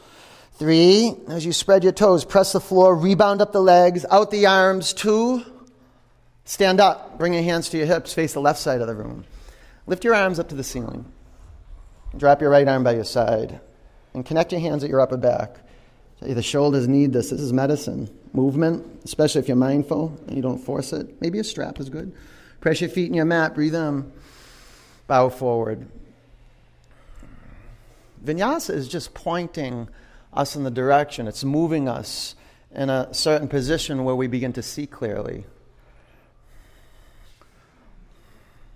Three, as you spread your toes, press the floor, rebound up the legs, out the arms. Two, stand up, bring your hands to your hips, face the left side of the room. Lift your arms up to the ceiling. Drop your right arm by your side and connect your hands at your upper back. The shoulders need this. This is medicine. Movement, especially if you're mindful and you don't force it. Maybe a strap is good. Press your feet in your mat. Breathe in. Bow forward. Vinyasa is just pointing us in the direction, it's moving us in a certain position where we begin to see clearly.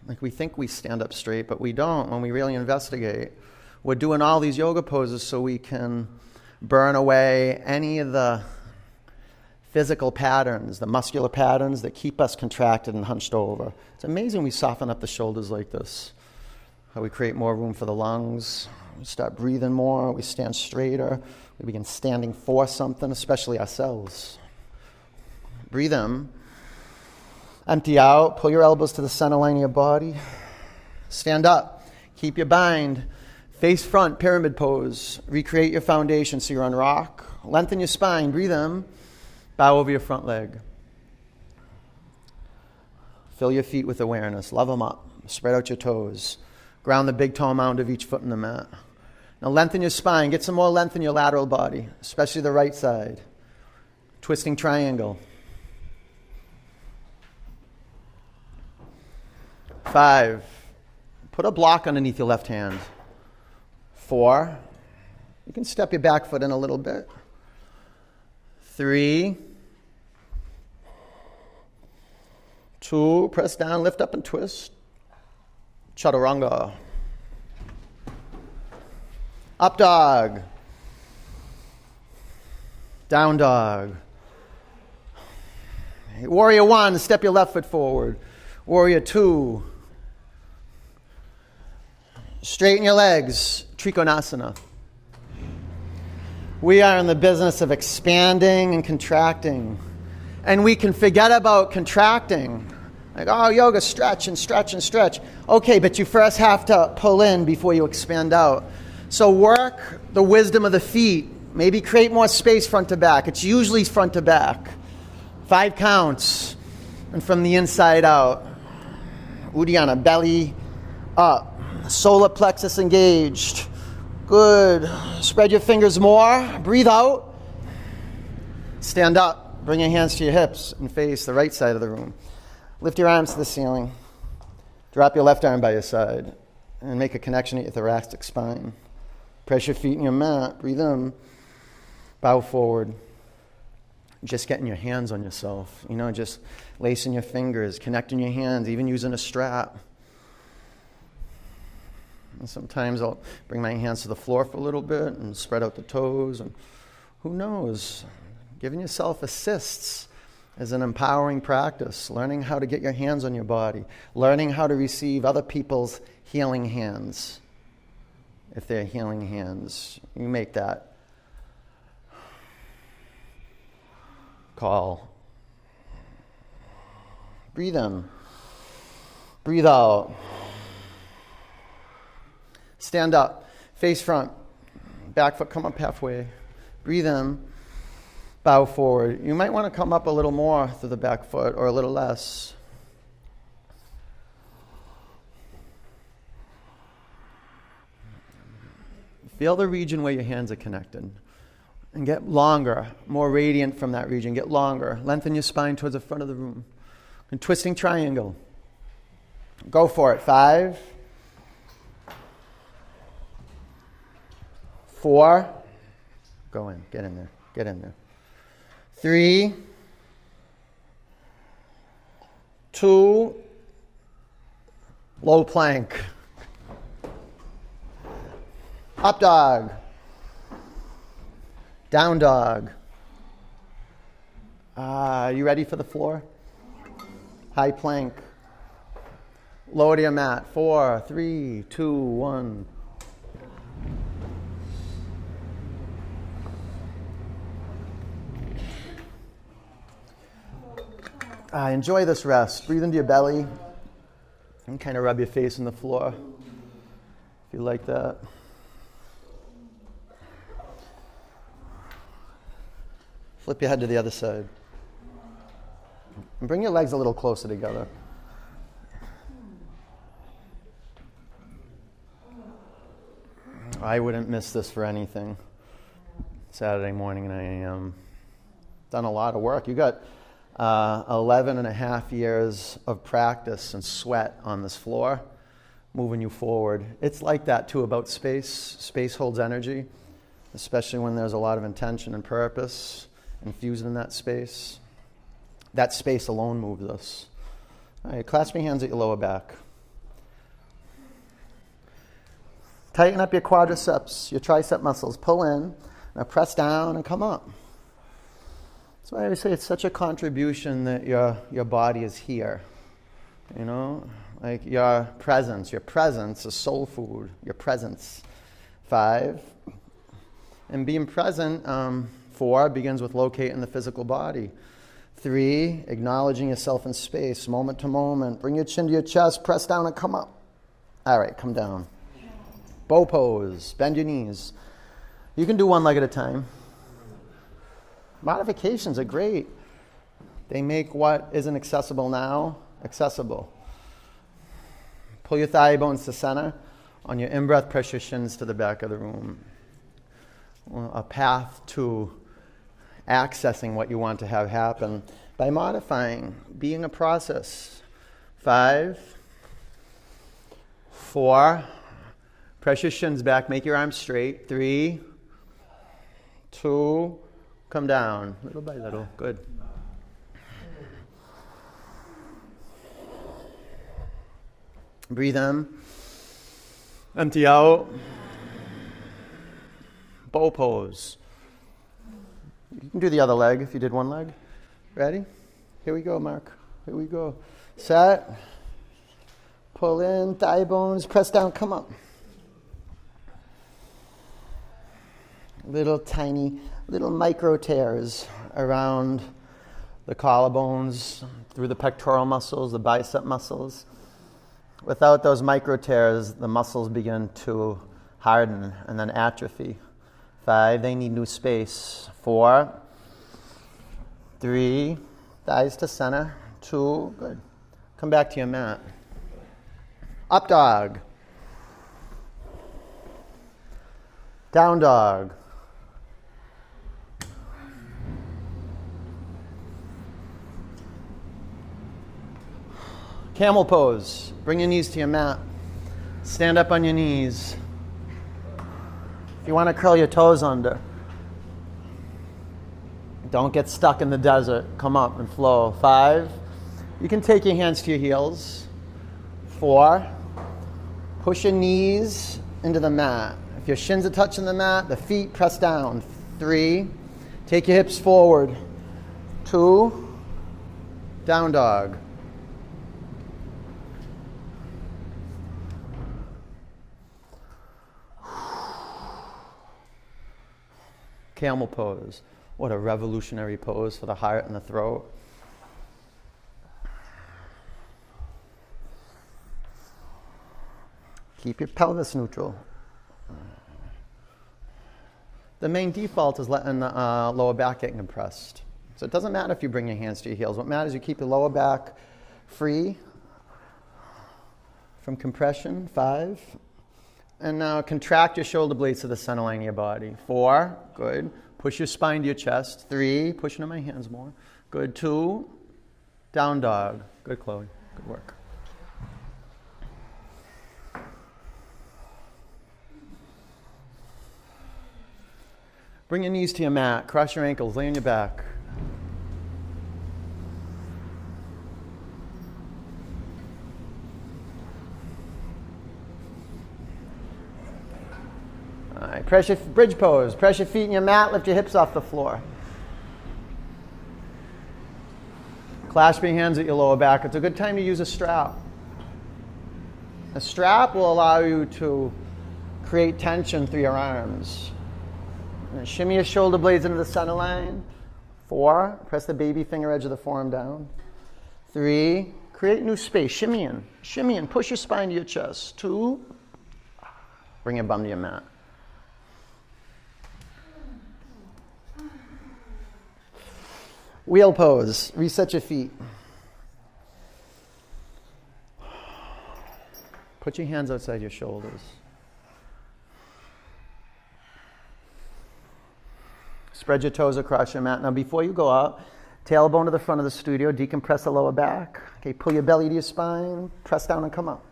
Like we think we stand up straight, but we don't when we really investigate. We're doing all these yoga poses so we can burn away any of the physical patterns, the muscular patterns that keep us contracted and hunched over. It's amazing we soften up the shoulders like this. How we create more room for the lungs. We start breathing more. We stand straighter. We begin standing for something, especially ourselves. Breathe in. Empty out. Pull your elbows to the center line of your body. Stand up. Keep your bind. Face front, pyramid pose. Recreate your foundation so you're on rock. Lengthen your spine. Breathe in. Bow over your front leg. Fill your feet with awareness. Love them up. Spread out your toes. Ground the big toe mound of each foot in the mat. Now lengthen your spine. Get some more length in your lateral body, especially the right side. Twisting triangle. Five. Put a block underneath your left hand. Four. You can step your back foot in a little bit. Three. Two. Press down, lift up, and twist. Chaturanga. Up dog. Down dog. Warrior one, step your left foot forward. Warrior two, Straighten your legs. Trikonasana. We are in the business of expanding and contracting. And we can forget about contracting. Like, oh, yoga, stretch and stretch and stretch. Okay, but you first have to pull in before you expand out. So work the wisdom of the feet. Maybe create more space front to back. It's usually front to back. Five counts. And from the inside out. Uddiyana, belly up. Solar plexus engaged. Good. Spread your fingers more. Breathe out. Stand up. Bring your hands to your hips and face the right side of the room. Lift your arms to the ceiling. Drop your left arm by your side and make a connection at your thoracic spine. Press your feet in your mat. Breathe in. Bow forward. Just getting your hands on yourself. You know, just lacing your fingers, connecting your hands, even using a strap. And sometimes I'll bring my hands to the floor for a little bit and spread out the toes. And who knows? Giving yourself assists is an empowering practice. Learning how to get your hands on your body, learning how to receive other people's healing hands. If they're healing hands, you make that call. Breathe in, breathe out. Stand up, face front, back foot come up halfway. Breathe in, bow forward. You might want to come up a little more through the back foot or a little less. Feel the region where your hands are connected and get longer, more radiant from that region. Get longer. Lengthen your spine towards the front of the room. And twisting triangle. Go for it. Five. Four. Go in. Get in there. Get in there. Three. Two. Low plank. Up dog. Down dog. Uh, you ready for the floor? High plank. Lower to your mat. Four, three, two, one. Uh, enjoy this rest. Breathe into your belly and kind of rub your face on the floor if you like that. Flip your head to the other side. And bring your legs a little closer together. I wouldn't miss this for anything. Saturday morning, 9 a.m. Done a lot of work. You got uh, 11 and a half years of practice and sweat on this floor, moving you forward. It's like that too about space. Space holds energy, especially when there's a lot of intention and purpose infused in that space. That space alone moves us. All right, clasp your hands at your lower back. Tighten up your quadriceps, your tricep muscles. Pull in. Now press down and come up. Why I say it's such a contribution that your, your body is here. You know, like your presence. Your presence is soul food. Your presence. Five. And being present, um, four, begins with locating the physical body. Three, acknowledging yourself in space, moment to moment. Bring your chin to your chest, press down and come up. All right, come down. Bow pose, bend your knees. You can do one leg at a time. Modifications are great. They make what isn't accessible now accessible. Pull your thigh bones to center. On your in breath, press your shins to the back of the room. A path to accessing what you want to have happen by modifying, being a process. Five, four, press your shins back, make your arms straight. Three, two, Come down, little by little. Good. Breathe in. Empty out. Bow pose. You can do the other leg if you did one leg. Ready? Here we go, Mark. Here we go. Set. Pull in, thigh bones, press down, come up. Little tiny little micro tears around the collarbones, through the pectoral muscles, the bicep muscles. Without those micro tears, the muscles begin to harden and then atrophy. Five, they need new space. Four, three, thighs to center. Two, good. Come back to your mat. Up dog. Down dog. Camel pose. Bring your knees to your mat. Stand up on your knees. If you want to curl your toes under, don't get stuck in the desert. Come up and flow. Five. You can take your hands to your heels. Four. Push your knees into the mat. If your shins are touching the mat, the feet press down. Three. Take your hips forward. Two. Down dog. Camel pose. What a revolutionary pose for the heart and the throat. Keep your pelvis neutral. The main default is letting the uh, lower back get compressed. So it doesn't matter if you bring your hands to your heels. What matters is you keep your lower back free from compression. Five. And now contract your shoulder blades to the center line of your body. Four, good. Push your spine to your chest. Three, push into my hands more. Good. Two, down dog. Good, Chloe. Good work. Bring your knees to your mat. Cross your ankles. Lay on your back. Press your bridge pose. Press your feet in your mat. Lift your hips off the floor. Clasp your hands at your lower back. It's a good time to use a strap. A strap will allow you to create tension through your arms. And shimmy your shoulder blades into the center line. Four, press the baby finger edge of the forearm down. Three, create new space. Shimmy in. Shimmy in. Push your spine to your chest. Two, bring your bum to your mat. Wheel pose. Reset your feet. Put your hands outside your shoulders. Spread your toes across your mat. Now, before you go out, tailbone to the front of the studio, decompress the lower back. Okay, pull your belly to your spine, press down and come up.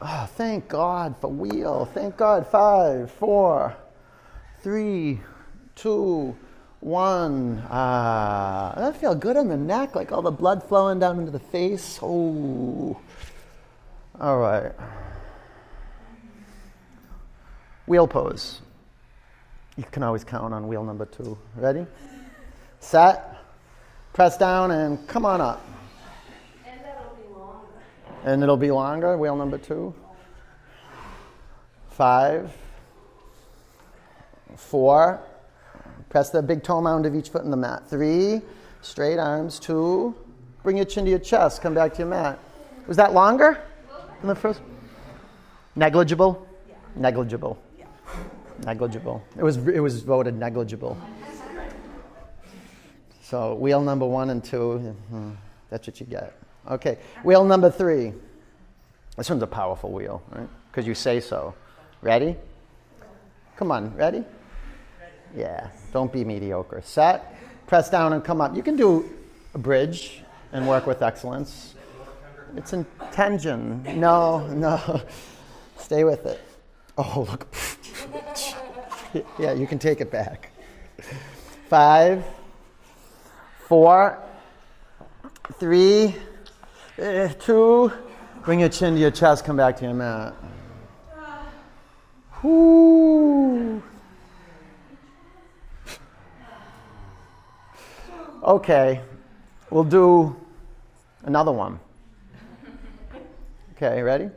Oh, thank God for wheel. Thank God. Five, four, three, two, one. Ah, that feel good on the neck, like all the blood flowing down into the face. Oh, all right. Wheel pose. You can always count on wheel number two. Ready? Set. Press down and come on up. And that'll be longer. And it'll be longer. Wheel number two. Five. Four. Press the big toe mound of each foot in the mat. Three. Straight arms. Two. Bring your chin to your chest. Come back to your mat. Was that longer than the first? Negligible? Negligible. Negligible. It was, it was voted negligible. So wheel number one and two, hmm, that's what you get. Okay, wheel number three. This one's a powerful wheel, right? Because you say so. Ready? Come on, ready? Yeah, don't be mediocre. Set, press down and come up. You can do a bridge and work with excellence. It's intention. No, no. Stay with it. Oh, look. yeah, you can take it back. Five, four, three, eh. Bring your chin to your chest. Come back to your mat. Whoo. Okay, we'll do another one. Okay, ready?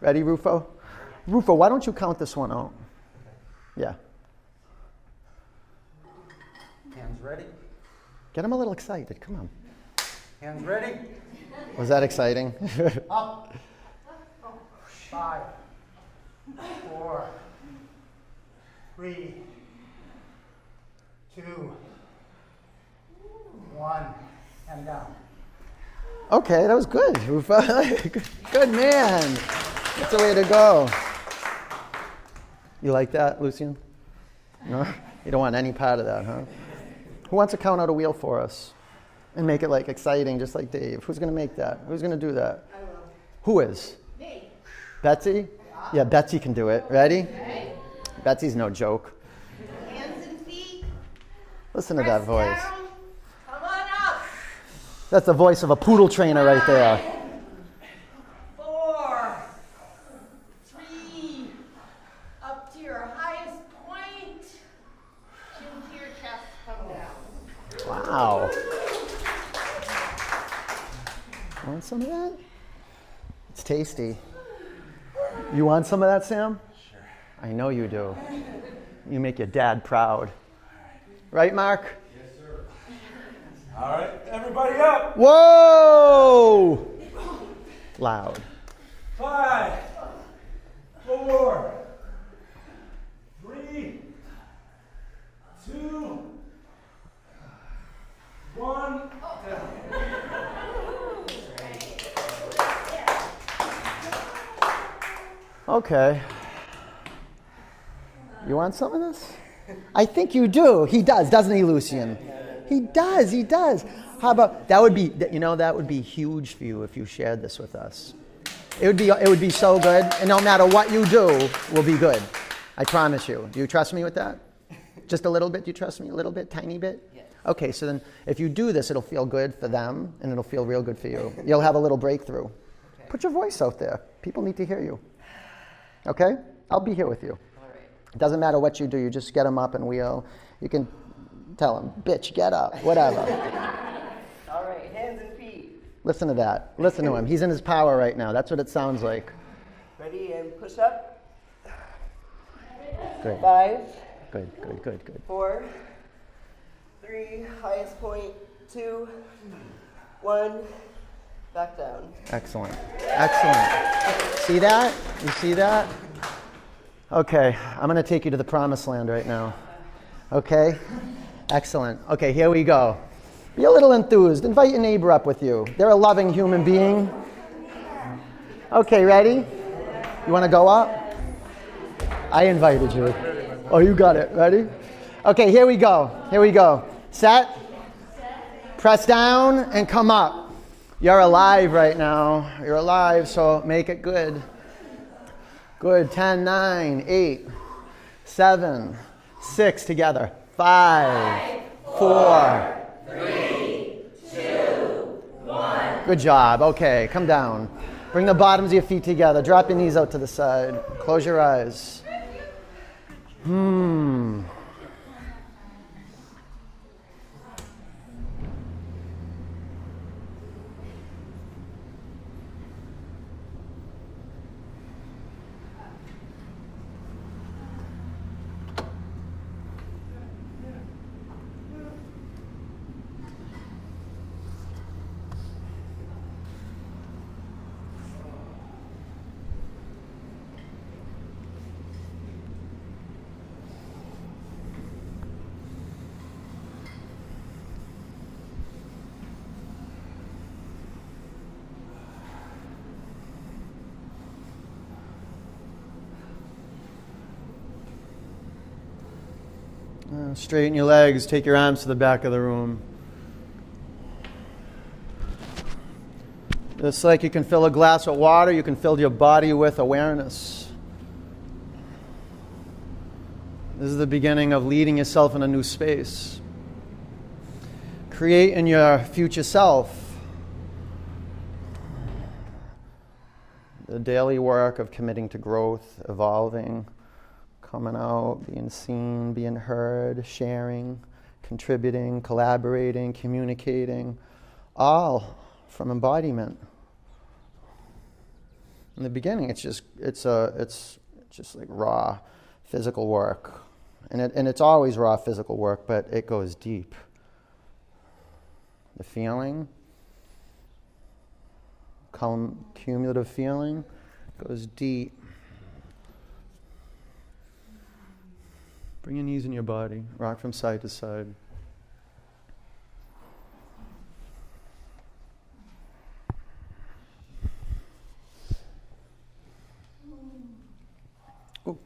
Ready, Rufo? Rufo, why don't you count this one out? Yeah. Hands ready? Get him a little excited. Come on. Hands ready? Was that exciting? Up. Five, four, three, two, one, and down. okay, that was good, Rufo. good man. That's the way to go. You like that, Lucian? No? You don't want any part of that, huh? Who wants to count out a wheel for us and make it like exciting, just like Dave? Who's going to make that? Who's going to do that? I will. Who is? Me. Betsy? Yeah, Betsy can do it. Ready? Okay. Betsy's no joke. Hands and feet. Listen to that voice. down. Come on up. That's the voice of a poodle trainer right there. Four. Three. Up to your highest point. Chin to your chest. Come down. Wow. Want some of that? It's tasty. You want some of that, Sam? Sure. I know you do. You make your dad proud. Right, Mark? All right, everybody up. Whoa! Loud. Five, four, three, two, one. Okay. You want some of this? I think you do. He does, doesn't he, Lucian? He does, he does. How about that would be you know that would be huge for you if you shared this with us. It would be it would be so good and no matter what you do will be good. I promise you. Do you trust me with that? Just a little bit? Do you trust me a little bit? Tiny bit? Yes. Okay, so then if you do this, it'll feel good for them and it'll feel real good for you. You'll have a little breakthrough. Put your voice out there. People need to hear you. Okay? I'll be here with you. All right. It doesn't matter what you do, you just get them up and we'll, you can tell him, bitch, get up, whatever. All right. Hands and feet. Listen to that. Listen to him. He's in his power right now. That's what it sounds like. Ready and push up. Good, Five, good, good, good, good. four, three, highest point. Two. One. back down. Excellent. Excellent. See that? You see that? Okay, I'm going to take you to the promised land right now. Okay? Excellent. Okay, here we go. Be a little enthused. Invite your neighbor up with you. They're a loving human being. Okay, ready? You want to go up? I invited you. Oh, you got it. Ready? Okay, here we go. Here we go. Set. Press down and come up. You're alive right now. You're alive, so make it good. Good. 10, 9, 8, 7, 6 together. 5, 4, 3, 2, 1. Good job. Okay, come down. Bring the bottoms of your feet together. Drop your knees out to the side. Close your eyes. Hmm. Straighten your legs. Take your arms to the back of the room. Just like you can fill a glass with water, you can fill your body with awareness. This is the beginning of leading yourself in a new space. Create in your future self the daily work of committing to growth, evolving, coming out, being seen, being heard, sharing, contributing, collaborating, communicating, all from embodiment. In the beginning, it's just it's a it's just like raw physical work. And, it, and it's always raw physical work, but it goes deep. The feeling, cum- cumulative feeling, goes deep. Bring your knees in your body, rock from side to side. Ooh.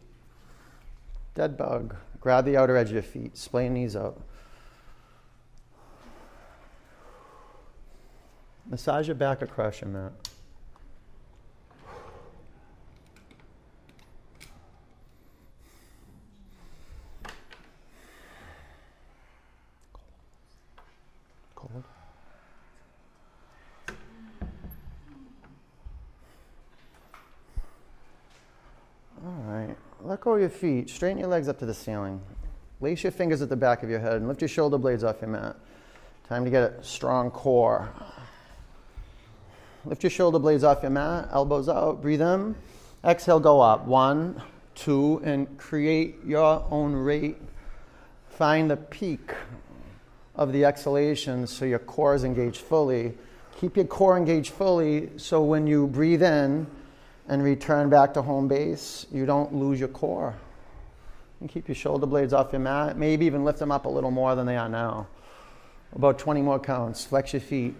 Dead bug. Grab the outer edge of your feet. Splay your knees out. Massage your back across your mat. Your feet. Straighten your legs up to the ceiling. Lace your fingers at the back of your head and lift your shoulder blades off your mat. Time to get a strong core. Lift your shoulder blades off your mat, elbows out, breathe in. Exhale, go up. One, two, and create your own rate. Find the peak of the exhalation so your core is engaged fully. Keep your core engaged fully so when you breathe in and return back to home base, you don't lose your core. And keep your shoulder blades off your mat. Maybe even lift them up a little more than they are now. About 20 more counts. Flex your feet.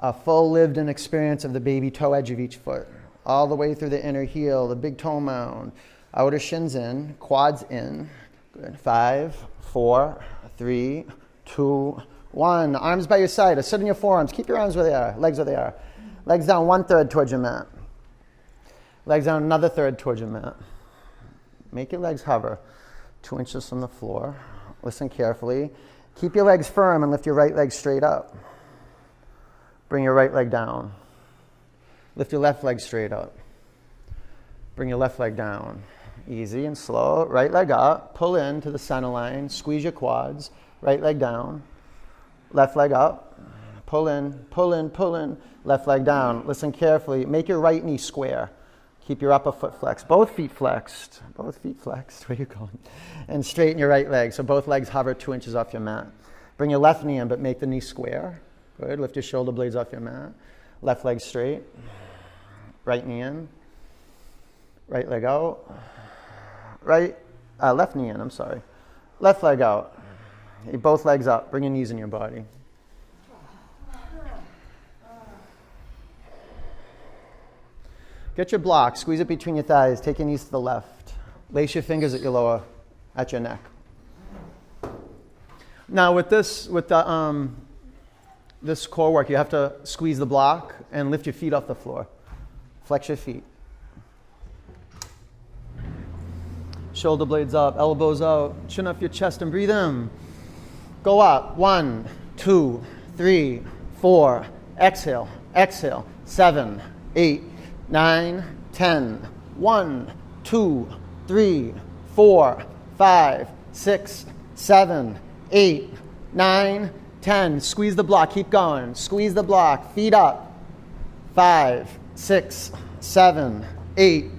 A full lived in experience of the baby toe edge of each foot, all the way through the inner heel, the big toe mound, outer shins in, quads in. Good. Five, four, three, two, one. Arms by your side. Sit on your forearms. Keep your arms where they are, legs where they are. Legs down one third towards your mat. Legs down another third towards your mat. Make your legs hover two inches from the floor. Listen carefully. Keep your legs firm and lift your right leg straight up. Bring your right leg down. Lift your left leg straight up. Bring your left leg down. Easy and slow. Right leg up. Pull in to the center line. Squeeze your quads. Right leg down. Left leg up. Pull in, pull in, pull in. Left leg down. Listen carefully. Make your right knee square. Keep your upper foot flexed. Both feet flexed. Both feet flexed. Where you going? And straighten your right leg. So both legs hover two inches off your mat. Bring your left knee in, but make the knee square. Good. Lift your shoulder blades off your mat. Left leg straight. Right knee in. Right leg out. Right, uh, left knee in. I'm sorry. Left leg out. Both legs up. Bring your knees in your body. Get your block. Squeeze it between your thighs. Take your knees to the left. Lace your fingers at your lower, at your neck. Now with this, with the um, this core work, you have to squeeze the block and lift your feet off the floor. Flex your feet. Shoulder blades up, elbows out, chin up your chest and breathe in. Go up. One, two, three, four. Exhale, exhale. Seven, eight, nine, ten. One, two, three, four, five, six, seven, eight, nine, ten. Squeeze the block. Keep going. Squeeze the block. Feet up. Five, six, seven, eight,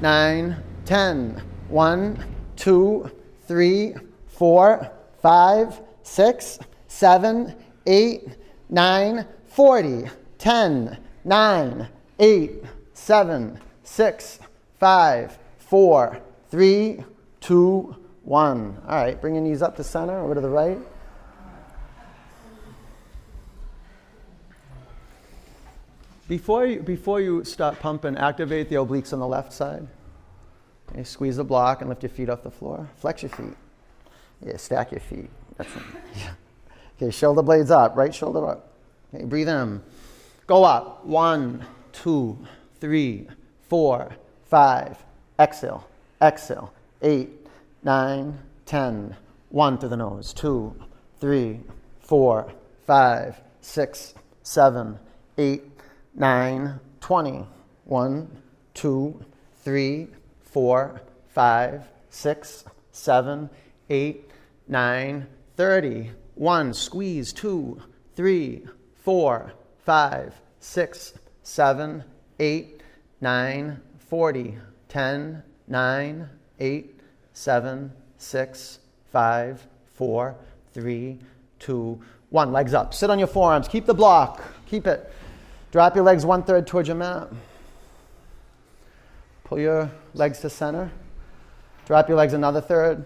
nine, ten. One, two, three, four, five, six, seven, eight, nine, forty. Ten, nine, eight, seven, six, five, four, three, two, one. All right, bring your knees up to center, over to the right. Before you, before you start pumping, activate the obliques on the left side. Squeeze the block and lift your feet off the floor. Flex your feet. Yeah, stack your feet. Yeah. Okay, shoulder blades up, right shoulder up. Okay, breathe in. Go up. One, two, three, four, five. Exhale, exhale. Eight, nine, ten. One through the nose. Two, three, four, five, six, seven, eight, nine, twenty. One, two, three, four, five, six, seven, eight, nine, thirty. One, squeeze. Two, three, four, five, six, seven, eight, nine, forty. Ten, nine, eight, seven, six, five, four, three, two, one. Legs up. Sit on your forearms. Keep the block. Keep it. Drop your legs one third towards your mat. Pull your legs to center. Drop your legs another third.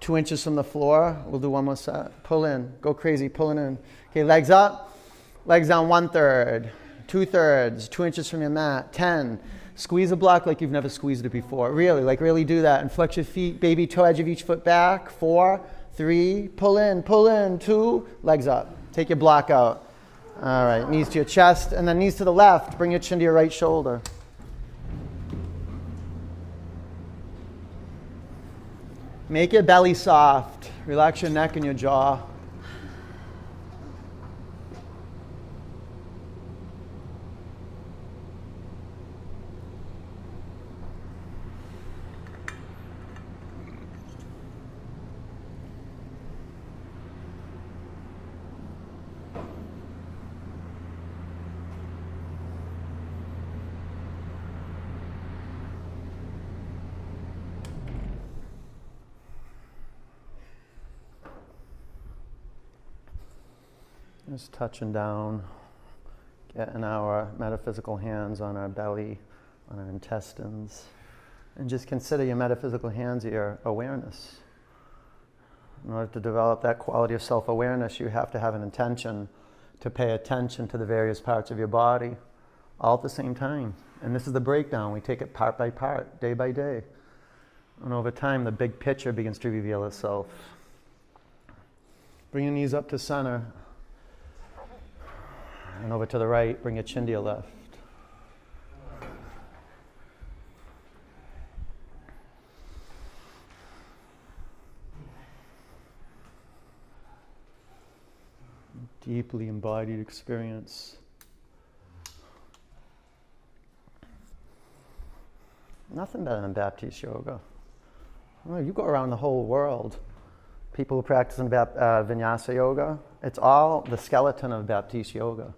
Two inches from the floor. We'll do one more set. Pull in. Go crazy. Pulling in. Okay, legs up. Legs down one third. Two thirds. Two inches from your mat. Ten. Squeeze a block like you've never squeezed it before. Really, like really do that. And flex your feet. Baby toe edge of each foot back. Four, three. Pull in. Pull in. Two. Legs up. Take your block out. All right. Knees to your chest. And then knees to the left. Bring your chin to your right shoulder. Make your belly soft. Relax your neck and your jaw. Just touching down, getting our metaphysical hands on our belly, on our intestines, and just consider your metaphysical hands your awareness. In order to develop that quality of self awareness, you have to have an intention to pay attention to the various parts of your body all at the same time. And this is the breakdown. We take it part by part, day by day. And over time, the big picture begins to reveal itself. Bring your knees up to center. And over to the right, bring your chin to your left. Deeply embodied experience. Nothing better than Baptiste yoga. Well, you go around the whole world, people who practice in Bap- uh, Vinyasa yoga, it's all the skeleton of Baptiste yoga.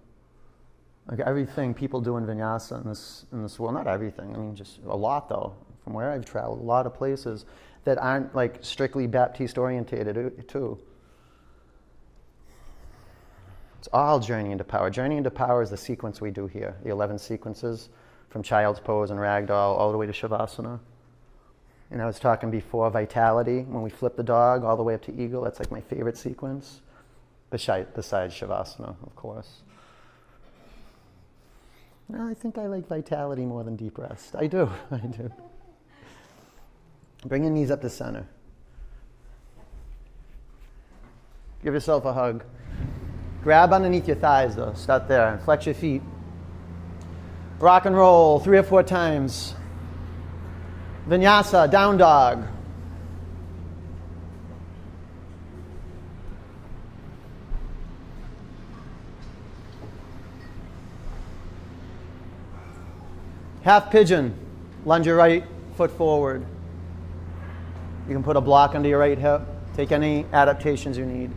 Like everything people do in Vinyasa in this, in this world, not everything, I mean, just a lot though, from where I've traveled, a lot of places that aren't like strictly Baptiste orientated uh, too. It's all journey into power. Journey into power is the sequence we do here, the 11 sequences from child's pose and ragdoll all the way to Shavasana. And I was talking before vitality, when we flip the dog all the way up to eagle, that's like my favorite sequence, besides Shavasana, of course. I think I like vitality more than deep rest. I do, I do. Bring your knees up to center. Give yourself a hug. Grab underneath your thighs, though. Start there and flex your feet. Rock and roll three or four times. Vinyasa, down dog. Half pigeon, lunge your right foot forward. You can put a block under your right hip. Take any adaptations you need.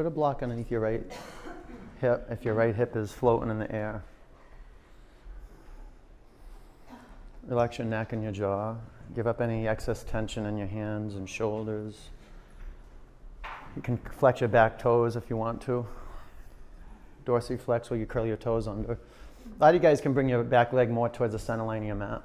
Put a block underneath your right hip if your right hip is floating in the air. Relax your neck and your jaw. Give up any excess tension in your hands and shoulders. You can flex your back toes if you want to. Dorsiflex where you curl your toes under. A lot of you guys can bring your back leg more towards the center line of your mat.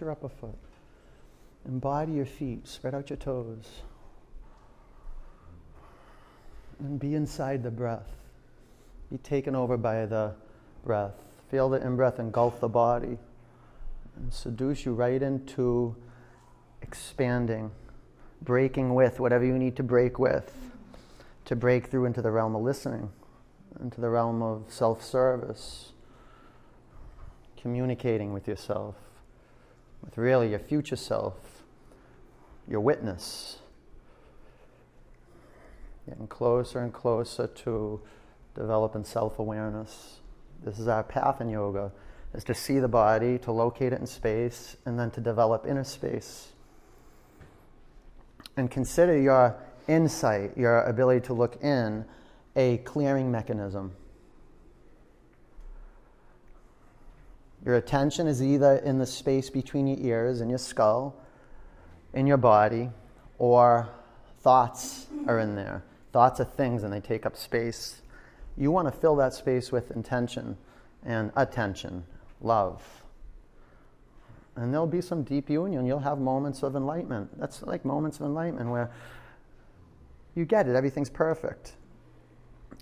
Your upper foot. Embody your feet. Spread out your toes. And be inside the breath. Be taken over by the breath. Feel the in breath engulf the body and seduce you right into expanding, breaking with whatever you need to break with to break through into the realm of listening, into the realm of self service, communicating with yourself, with really your future self, your witness. Getting closer and closer to developing self awareness. This is our path in yoga, is to see the body, to locate it in space, and then to develop inner space. And consider your insight, your ability to look in, a clearing mechanism. Your attention is either in the space between your ears and your skull, in your body, or thoughts are in there. Thoughts are things and they take up space. You want to fill that space with intention and attention, love. And there'll be some deep union. You'll have moments of enlightenment. That's like moments of enlightenment where you get it, everything's perfect.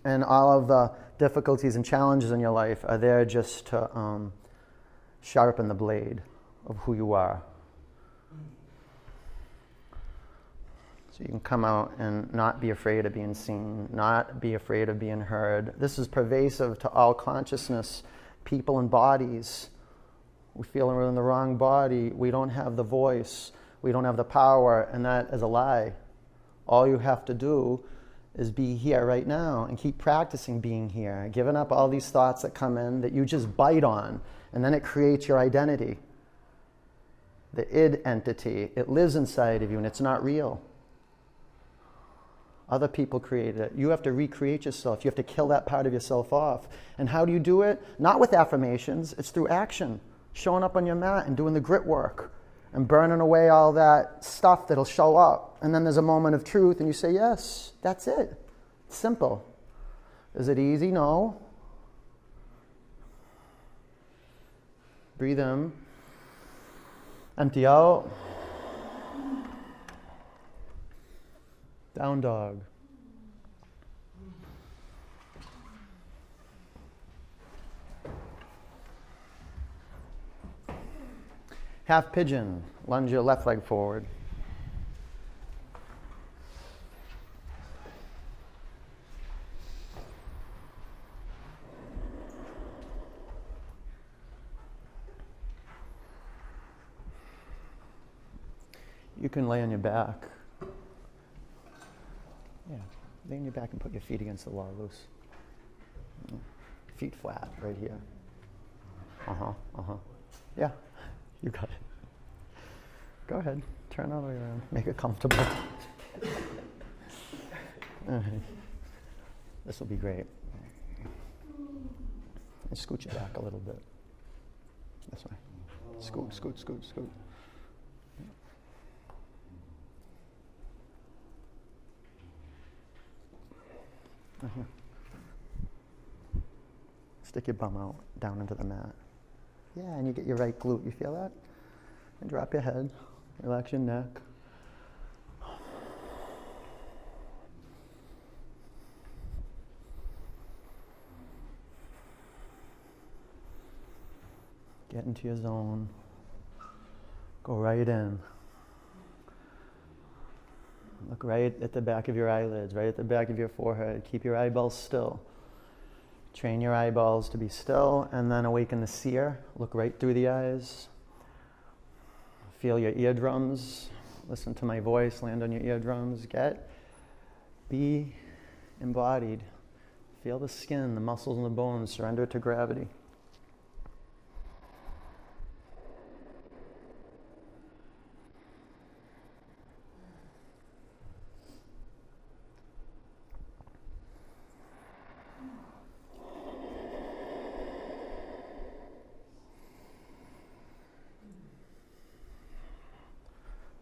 And all of the difficulties and challenges in your life are there just to um, sharpen the blade of who you are. So you can come out and not be afraid of being seen, not be afraid of being heard. This is pervasive to all consciousness, people and bodies. We feel we're in the wrong body. We don't have the voice. We don't have the power, and that is a lie. All you have to do is be here right now and keep practicing being here, giving up all these thoughts that come in that you just bite on, and then it creates your identity. The id entity, it lives inside of you and it's not real. Other people created it. You have to recreate yourself. You have to kill that part of yourself off. And how do you do it? Not with affirmations, it's through action. Showing up on your mat and doing the grit work and burning away all that stuff that'll show up. And then there's a moment of truth, and you say, Yes, that's it. It's simple. Is it easy? No. Breathe in, empty out. Down dog. Half pigeon. Lunge your left leg forward. You can lay on your back. Yeah, lay on your back and put your feet against the wall loose. Feet flat right here. Uh huh, uh huh. Yeah, you got it. Go ahead, turn all the way around. Make it comfortable. This will be great. And scoot your back a little bit. This way. Scoot, scoot, scoot, scoot. Mm-hmm. Stick your bum out down into the mat. Yeah, and you get your right glute. You feel that? And drop your head. Relax your neck. Get into your zone. Go right in. Look right at the back of your eyelids, right at the back of your forehead. Keep your eyeballs still. Train your eyeballs to be still and then awaken the seer. Look right through the eyes. Feel your eardrums. Listen to my voice. Land on your eardrums. Get. Be embodied. Feel the skin, the muscles, and the bones. Surrender to gravity.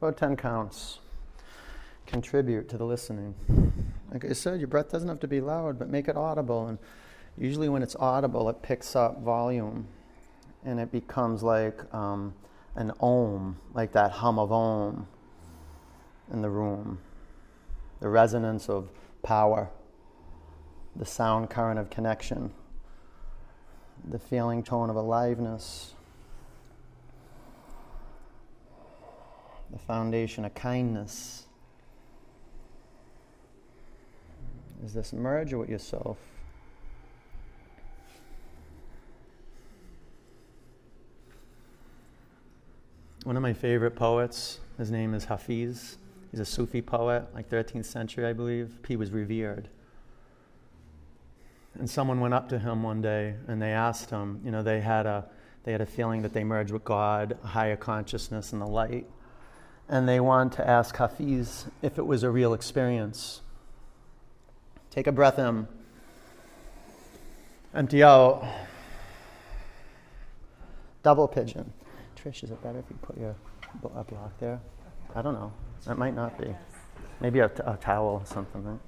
About 10 counts. Contribute to the listening. Like I said, your breath doesn't have to be loud, but make it audible. And usually, when it's audible, it picks up volume and it becomes like um, an om, like that hum of om in the room. The resonance of power, the sound current of connection, the feeling tone of aliveness. The foundation of kindness. Is this merge with yourself? One of my favorite poets, his name is Hafiz. He's a Sufi poet, like 13th century, I believe. He was revered. And someone went up to him one day and they asked him, you know, they had a, they had a feeling that they merged with God, a higher consciousness, and the light. And they want to ask Hafiz if it was a real experience. Take a breath in, empty out. Double pigeon. Trish, is it better if you put your block there? I don't know. That might not be. Maybe a, t- a towel or something, right?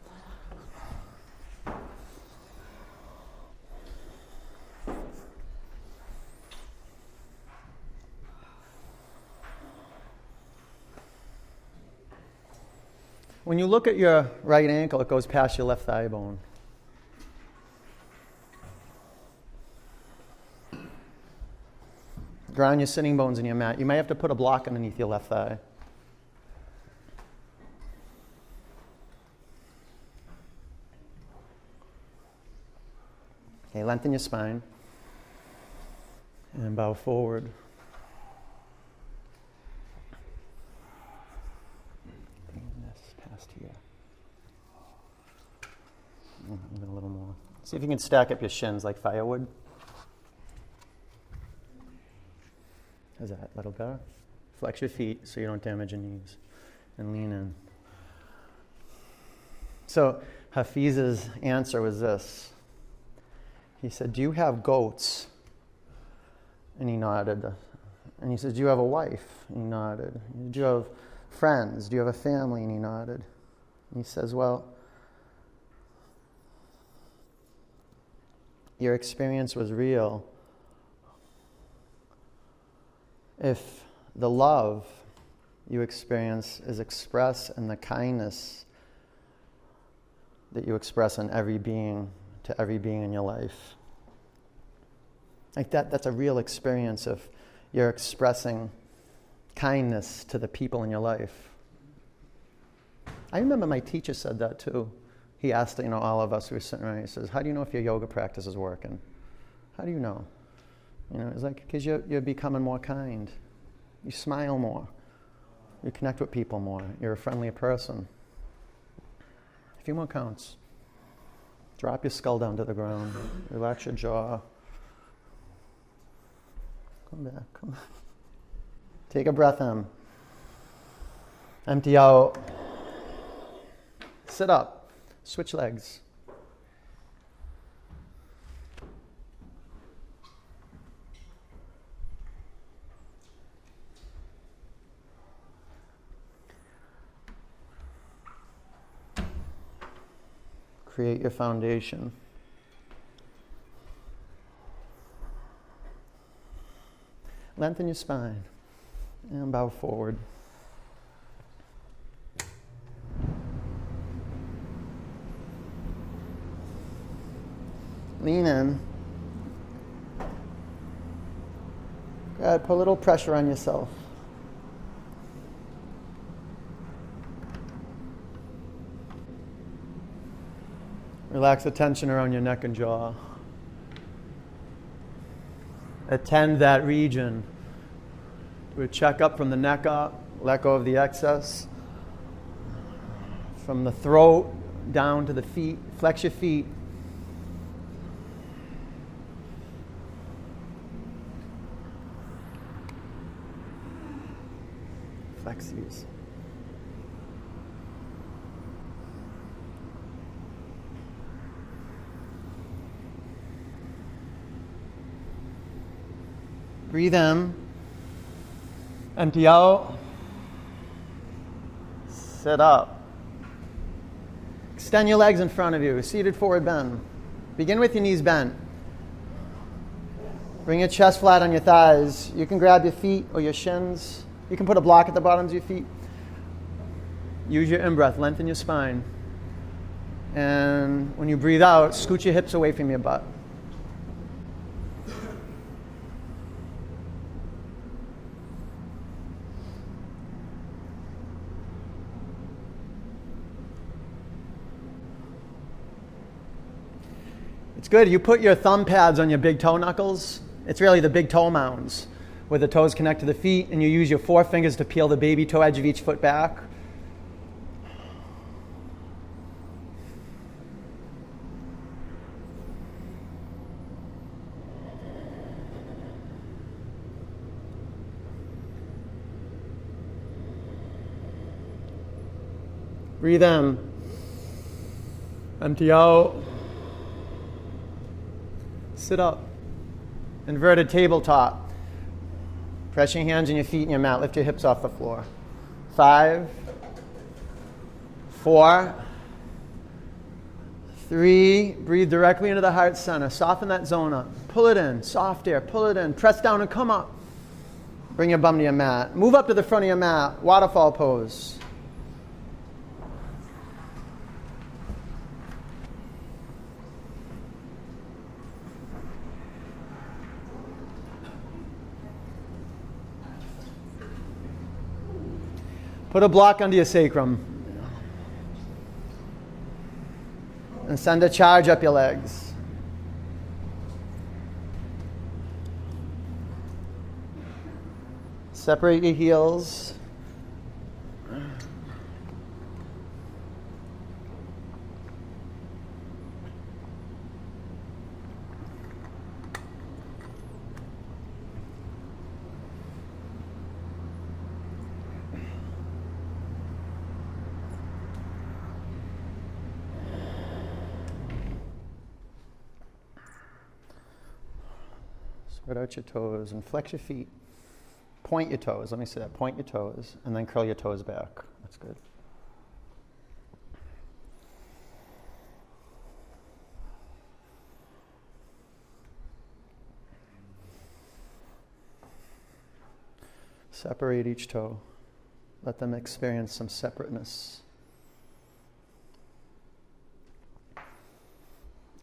When you look at your right ankle, it goes past your left thigh bone. Ground your sitting bones in your mat. You may have to put a block underneath your left thigh. Okay, lengthen your spine and bow forward. Bring this past here. Mm, Even a little more. See if you can stack up your shins like firewood. How's that? Little better? Flex your feet so you don't damage your knees. And lean in. So Hafiz's answer was this. He said, Do you have goats? And he nodded. And he said, Do you have a wife? And he nodded. Do you have friends? Do you have a family? And he nodded. And he says, Well, your experience was real if the love you experience is expressed in the kindness that you express in every being to every being in your life. Like that, that's a real experience of you're expressing kindness to the people in your life. I remember my teacher said that too. He asked, you know, all of us who were sitting around, he says, How do you know if your yoga practice is working? How do you know? You know, it's like because you're, you're becoming more kind. You smile more. You connect with people more. You're a friendlier person. A few more counts. Drop your skull down to the ground. Relax your jaw. Come back. Come Take a breath in. Empty out. Sit up. Switch legs. Create your foundation. Lengthen your spine and bow forward. Lean in. Put a little pressure on yourself. Relax the tension around your neck and jaw. Attend that region. We check up from the neck up, let go of the excess. From the throat down to the feet. Flex your feet. These. Breathe in. Empty out. Sit up. Extend your legs in front of you. Seated forward bend. Begin with your knees bent. Bring your chest flat on your thighs. You can grab your feet or your shins. You can put a block at the bottoms of your feet. Use your in breath, lengthen your spine. And when you breathe out, scoot your hips away from your butt. It's good. You put your thumb pads on your big toe knuckles. It's really the big toe mounds where the toes connect to the feet, and you use your forefingers to peel the baby toe edge of each foot back. Breathe in. Empty out. Sit up. Inverted tabletop. Press your hands and your feet in your mat. Lift your hips off the floor. Five, four, three. Breathe directly into the heart center. Soften that zone up. Pull it in. Soft air. Pull it in. Press down and come up. Bring your bum to your mat. Move up to the front of your mat. Waterfall pose. Put a block under your sacrum. And send a charge up your legs. Separate your heels. Spread out your toes and flex your feet. Point your toes. Let me see that. Point your toes and then curl your toes back. That's good. Separate each toe. Let them experience some separateness.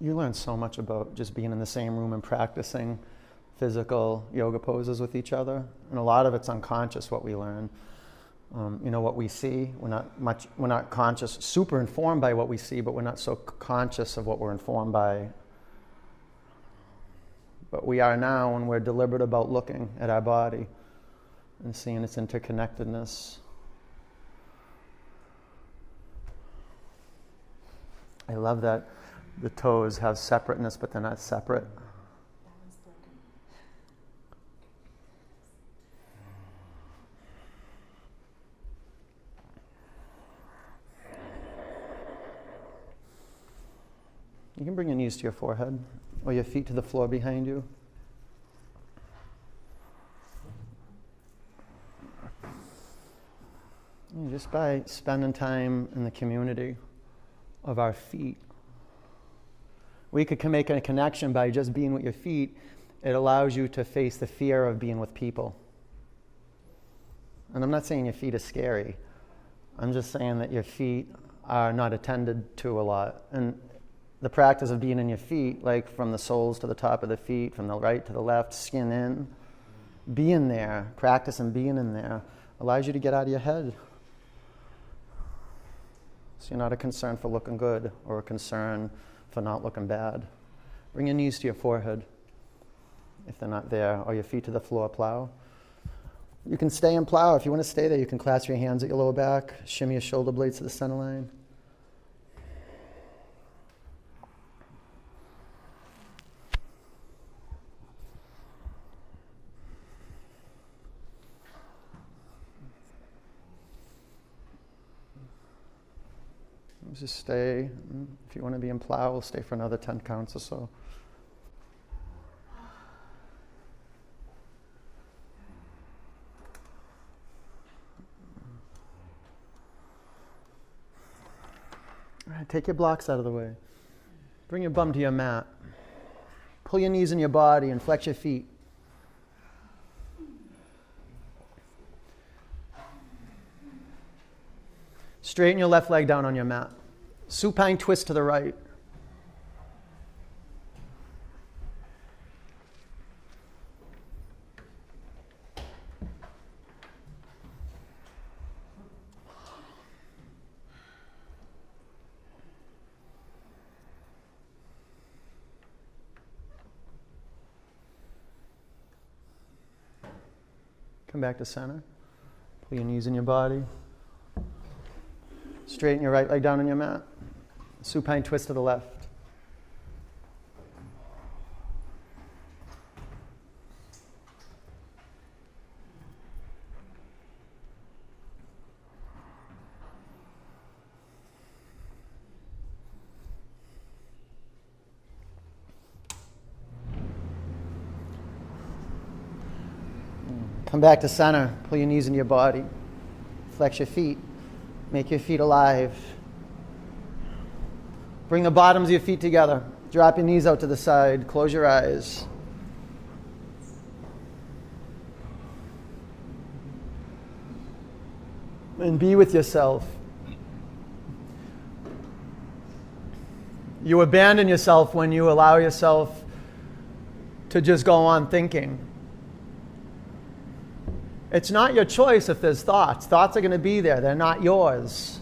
You learn so much about just being in the same room and practicing physical yoga poses with each other, and a lot of it's unconscious what we learn. Um, you know what we see. We're not much. We're not conscious, super informed by what we see, but we're not so conscious of what we're informed by. But we are now, and we're deliberate about looking at our body and seeing its interconnectedness. I love that the toes have separateness, but they're not separate. You can bring your knees to your forehead or your feet to the floor behind you. And just by spending time in the community of our feet, we could make a connection by just being with your feet. It allows you to face the fear of being with people. And I'm not saying your feet are scary. I'm just saying that your feet are not attended to a lot. And the practice of being in your feet, like from the soles to the top of the feet, from the right to the left, skin in, being there, practicing being in there, allows you to get out of your head. So you're not a concern for looking good or a concern for not looking bad. Bring your knees to your forehead if they're not there, or your feet to the floor, plow. You can stay and plow. If you want to stay there, you can clasp your hands at your lower back, shimmy your shoulder blades to the center line. Just stay. Mm, if you want to be in plow, we'll stay for another 10 counts or so. Take your blocks out of the way. Bring your bum to your mat. Pull your knees in your body and flex your feet. Straighten your left leg down on your mat supine twist to the right. Come back to center. Put your knees in your body. Straighten your right leg down on your mat. Supine twist to the left. Come back to center. Pull your knees into your body. Flex your feet. Make your feet alive. Bring the bottoms of your feet together. Drop your knees out to the side. Close your eyes. And be with yourself. You abandon yourself when you allow yourself to just go on thinking. It's not your choice if there's thoughts. Thoughts are going to be there, they're not yours.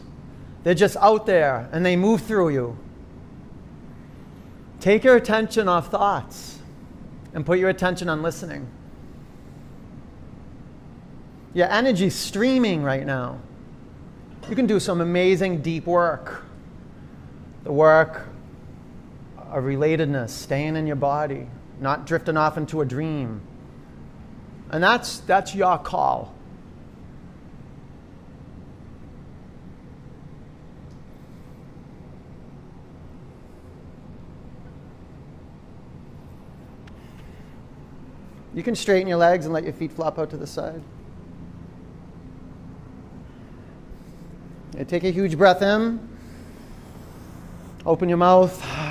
They're just out there and they move through you. Take your attention off thoughts and put your attention on listening. Your energy's streaming right now. You can do some amazing deep work. The work of relatedness, staying in your body, not drifting off into a dream. And that's, that's your call. You can straighten your legs and let your feet flop out to the side. take a huge breath in. Open your mouth.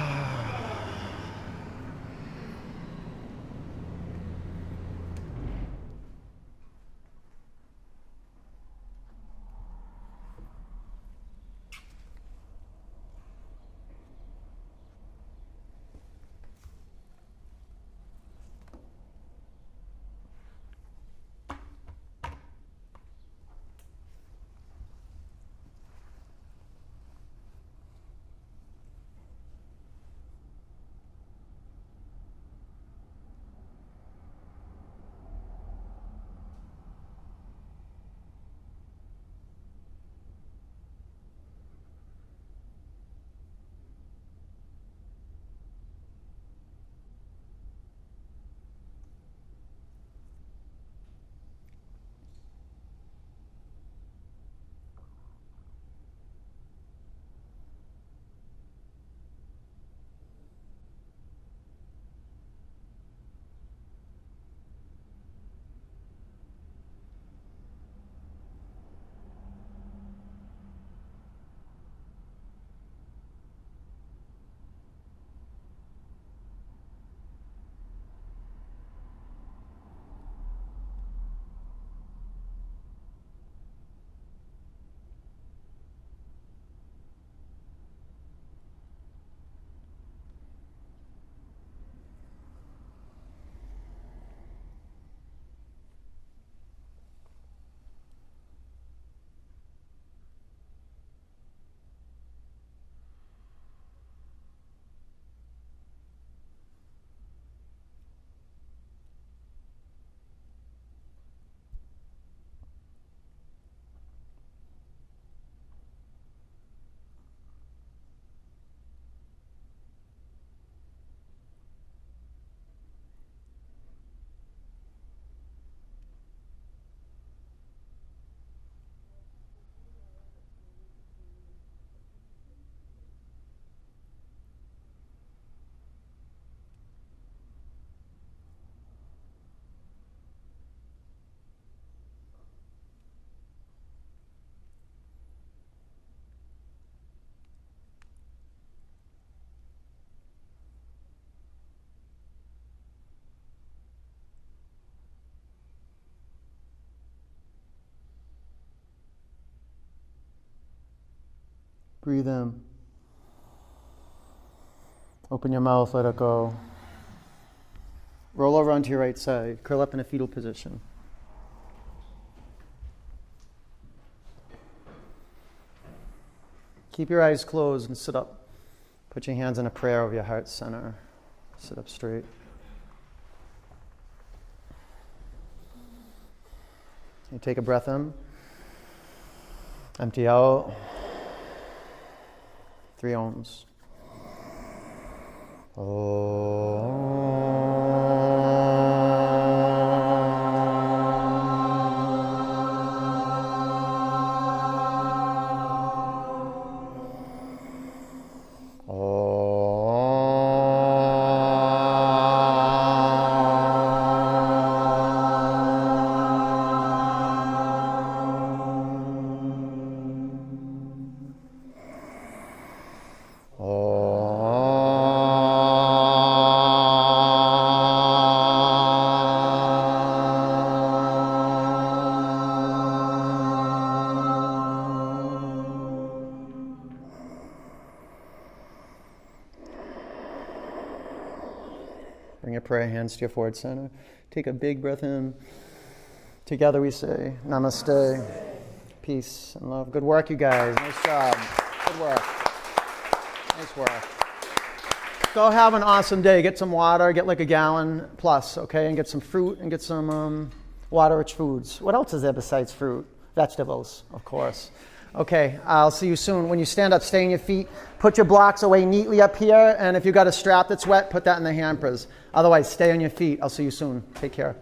Breathe in. Open your mouth, let it go. Roll over onto your right side. Curl up in a fetal position. Keep your eyes closed and sit up. Put your hands in a prayer over your heart center. Sit up straight. Take a breath in. Empty out. Three oms. Bring hands to your forehead center. Take a big breath in. Together we say, Namaste. Peace and love. Good work, you guys. Nice job. Good work. Nice work. Go have an awesome day. Get some water. Get like a gallon plus, okay? And get some fruit and get some um, water rich foods. What else is there besides fruit? Vegetables, of course. Okay, I'll see you soon. When you stand up, stay on your feet. Put your blocks away neatly up here. And if you've got a strap that's wet, put that in the hampers. Otherwise, stay on your feet. I'll see you soon. Take care.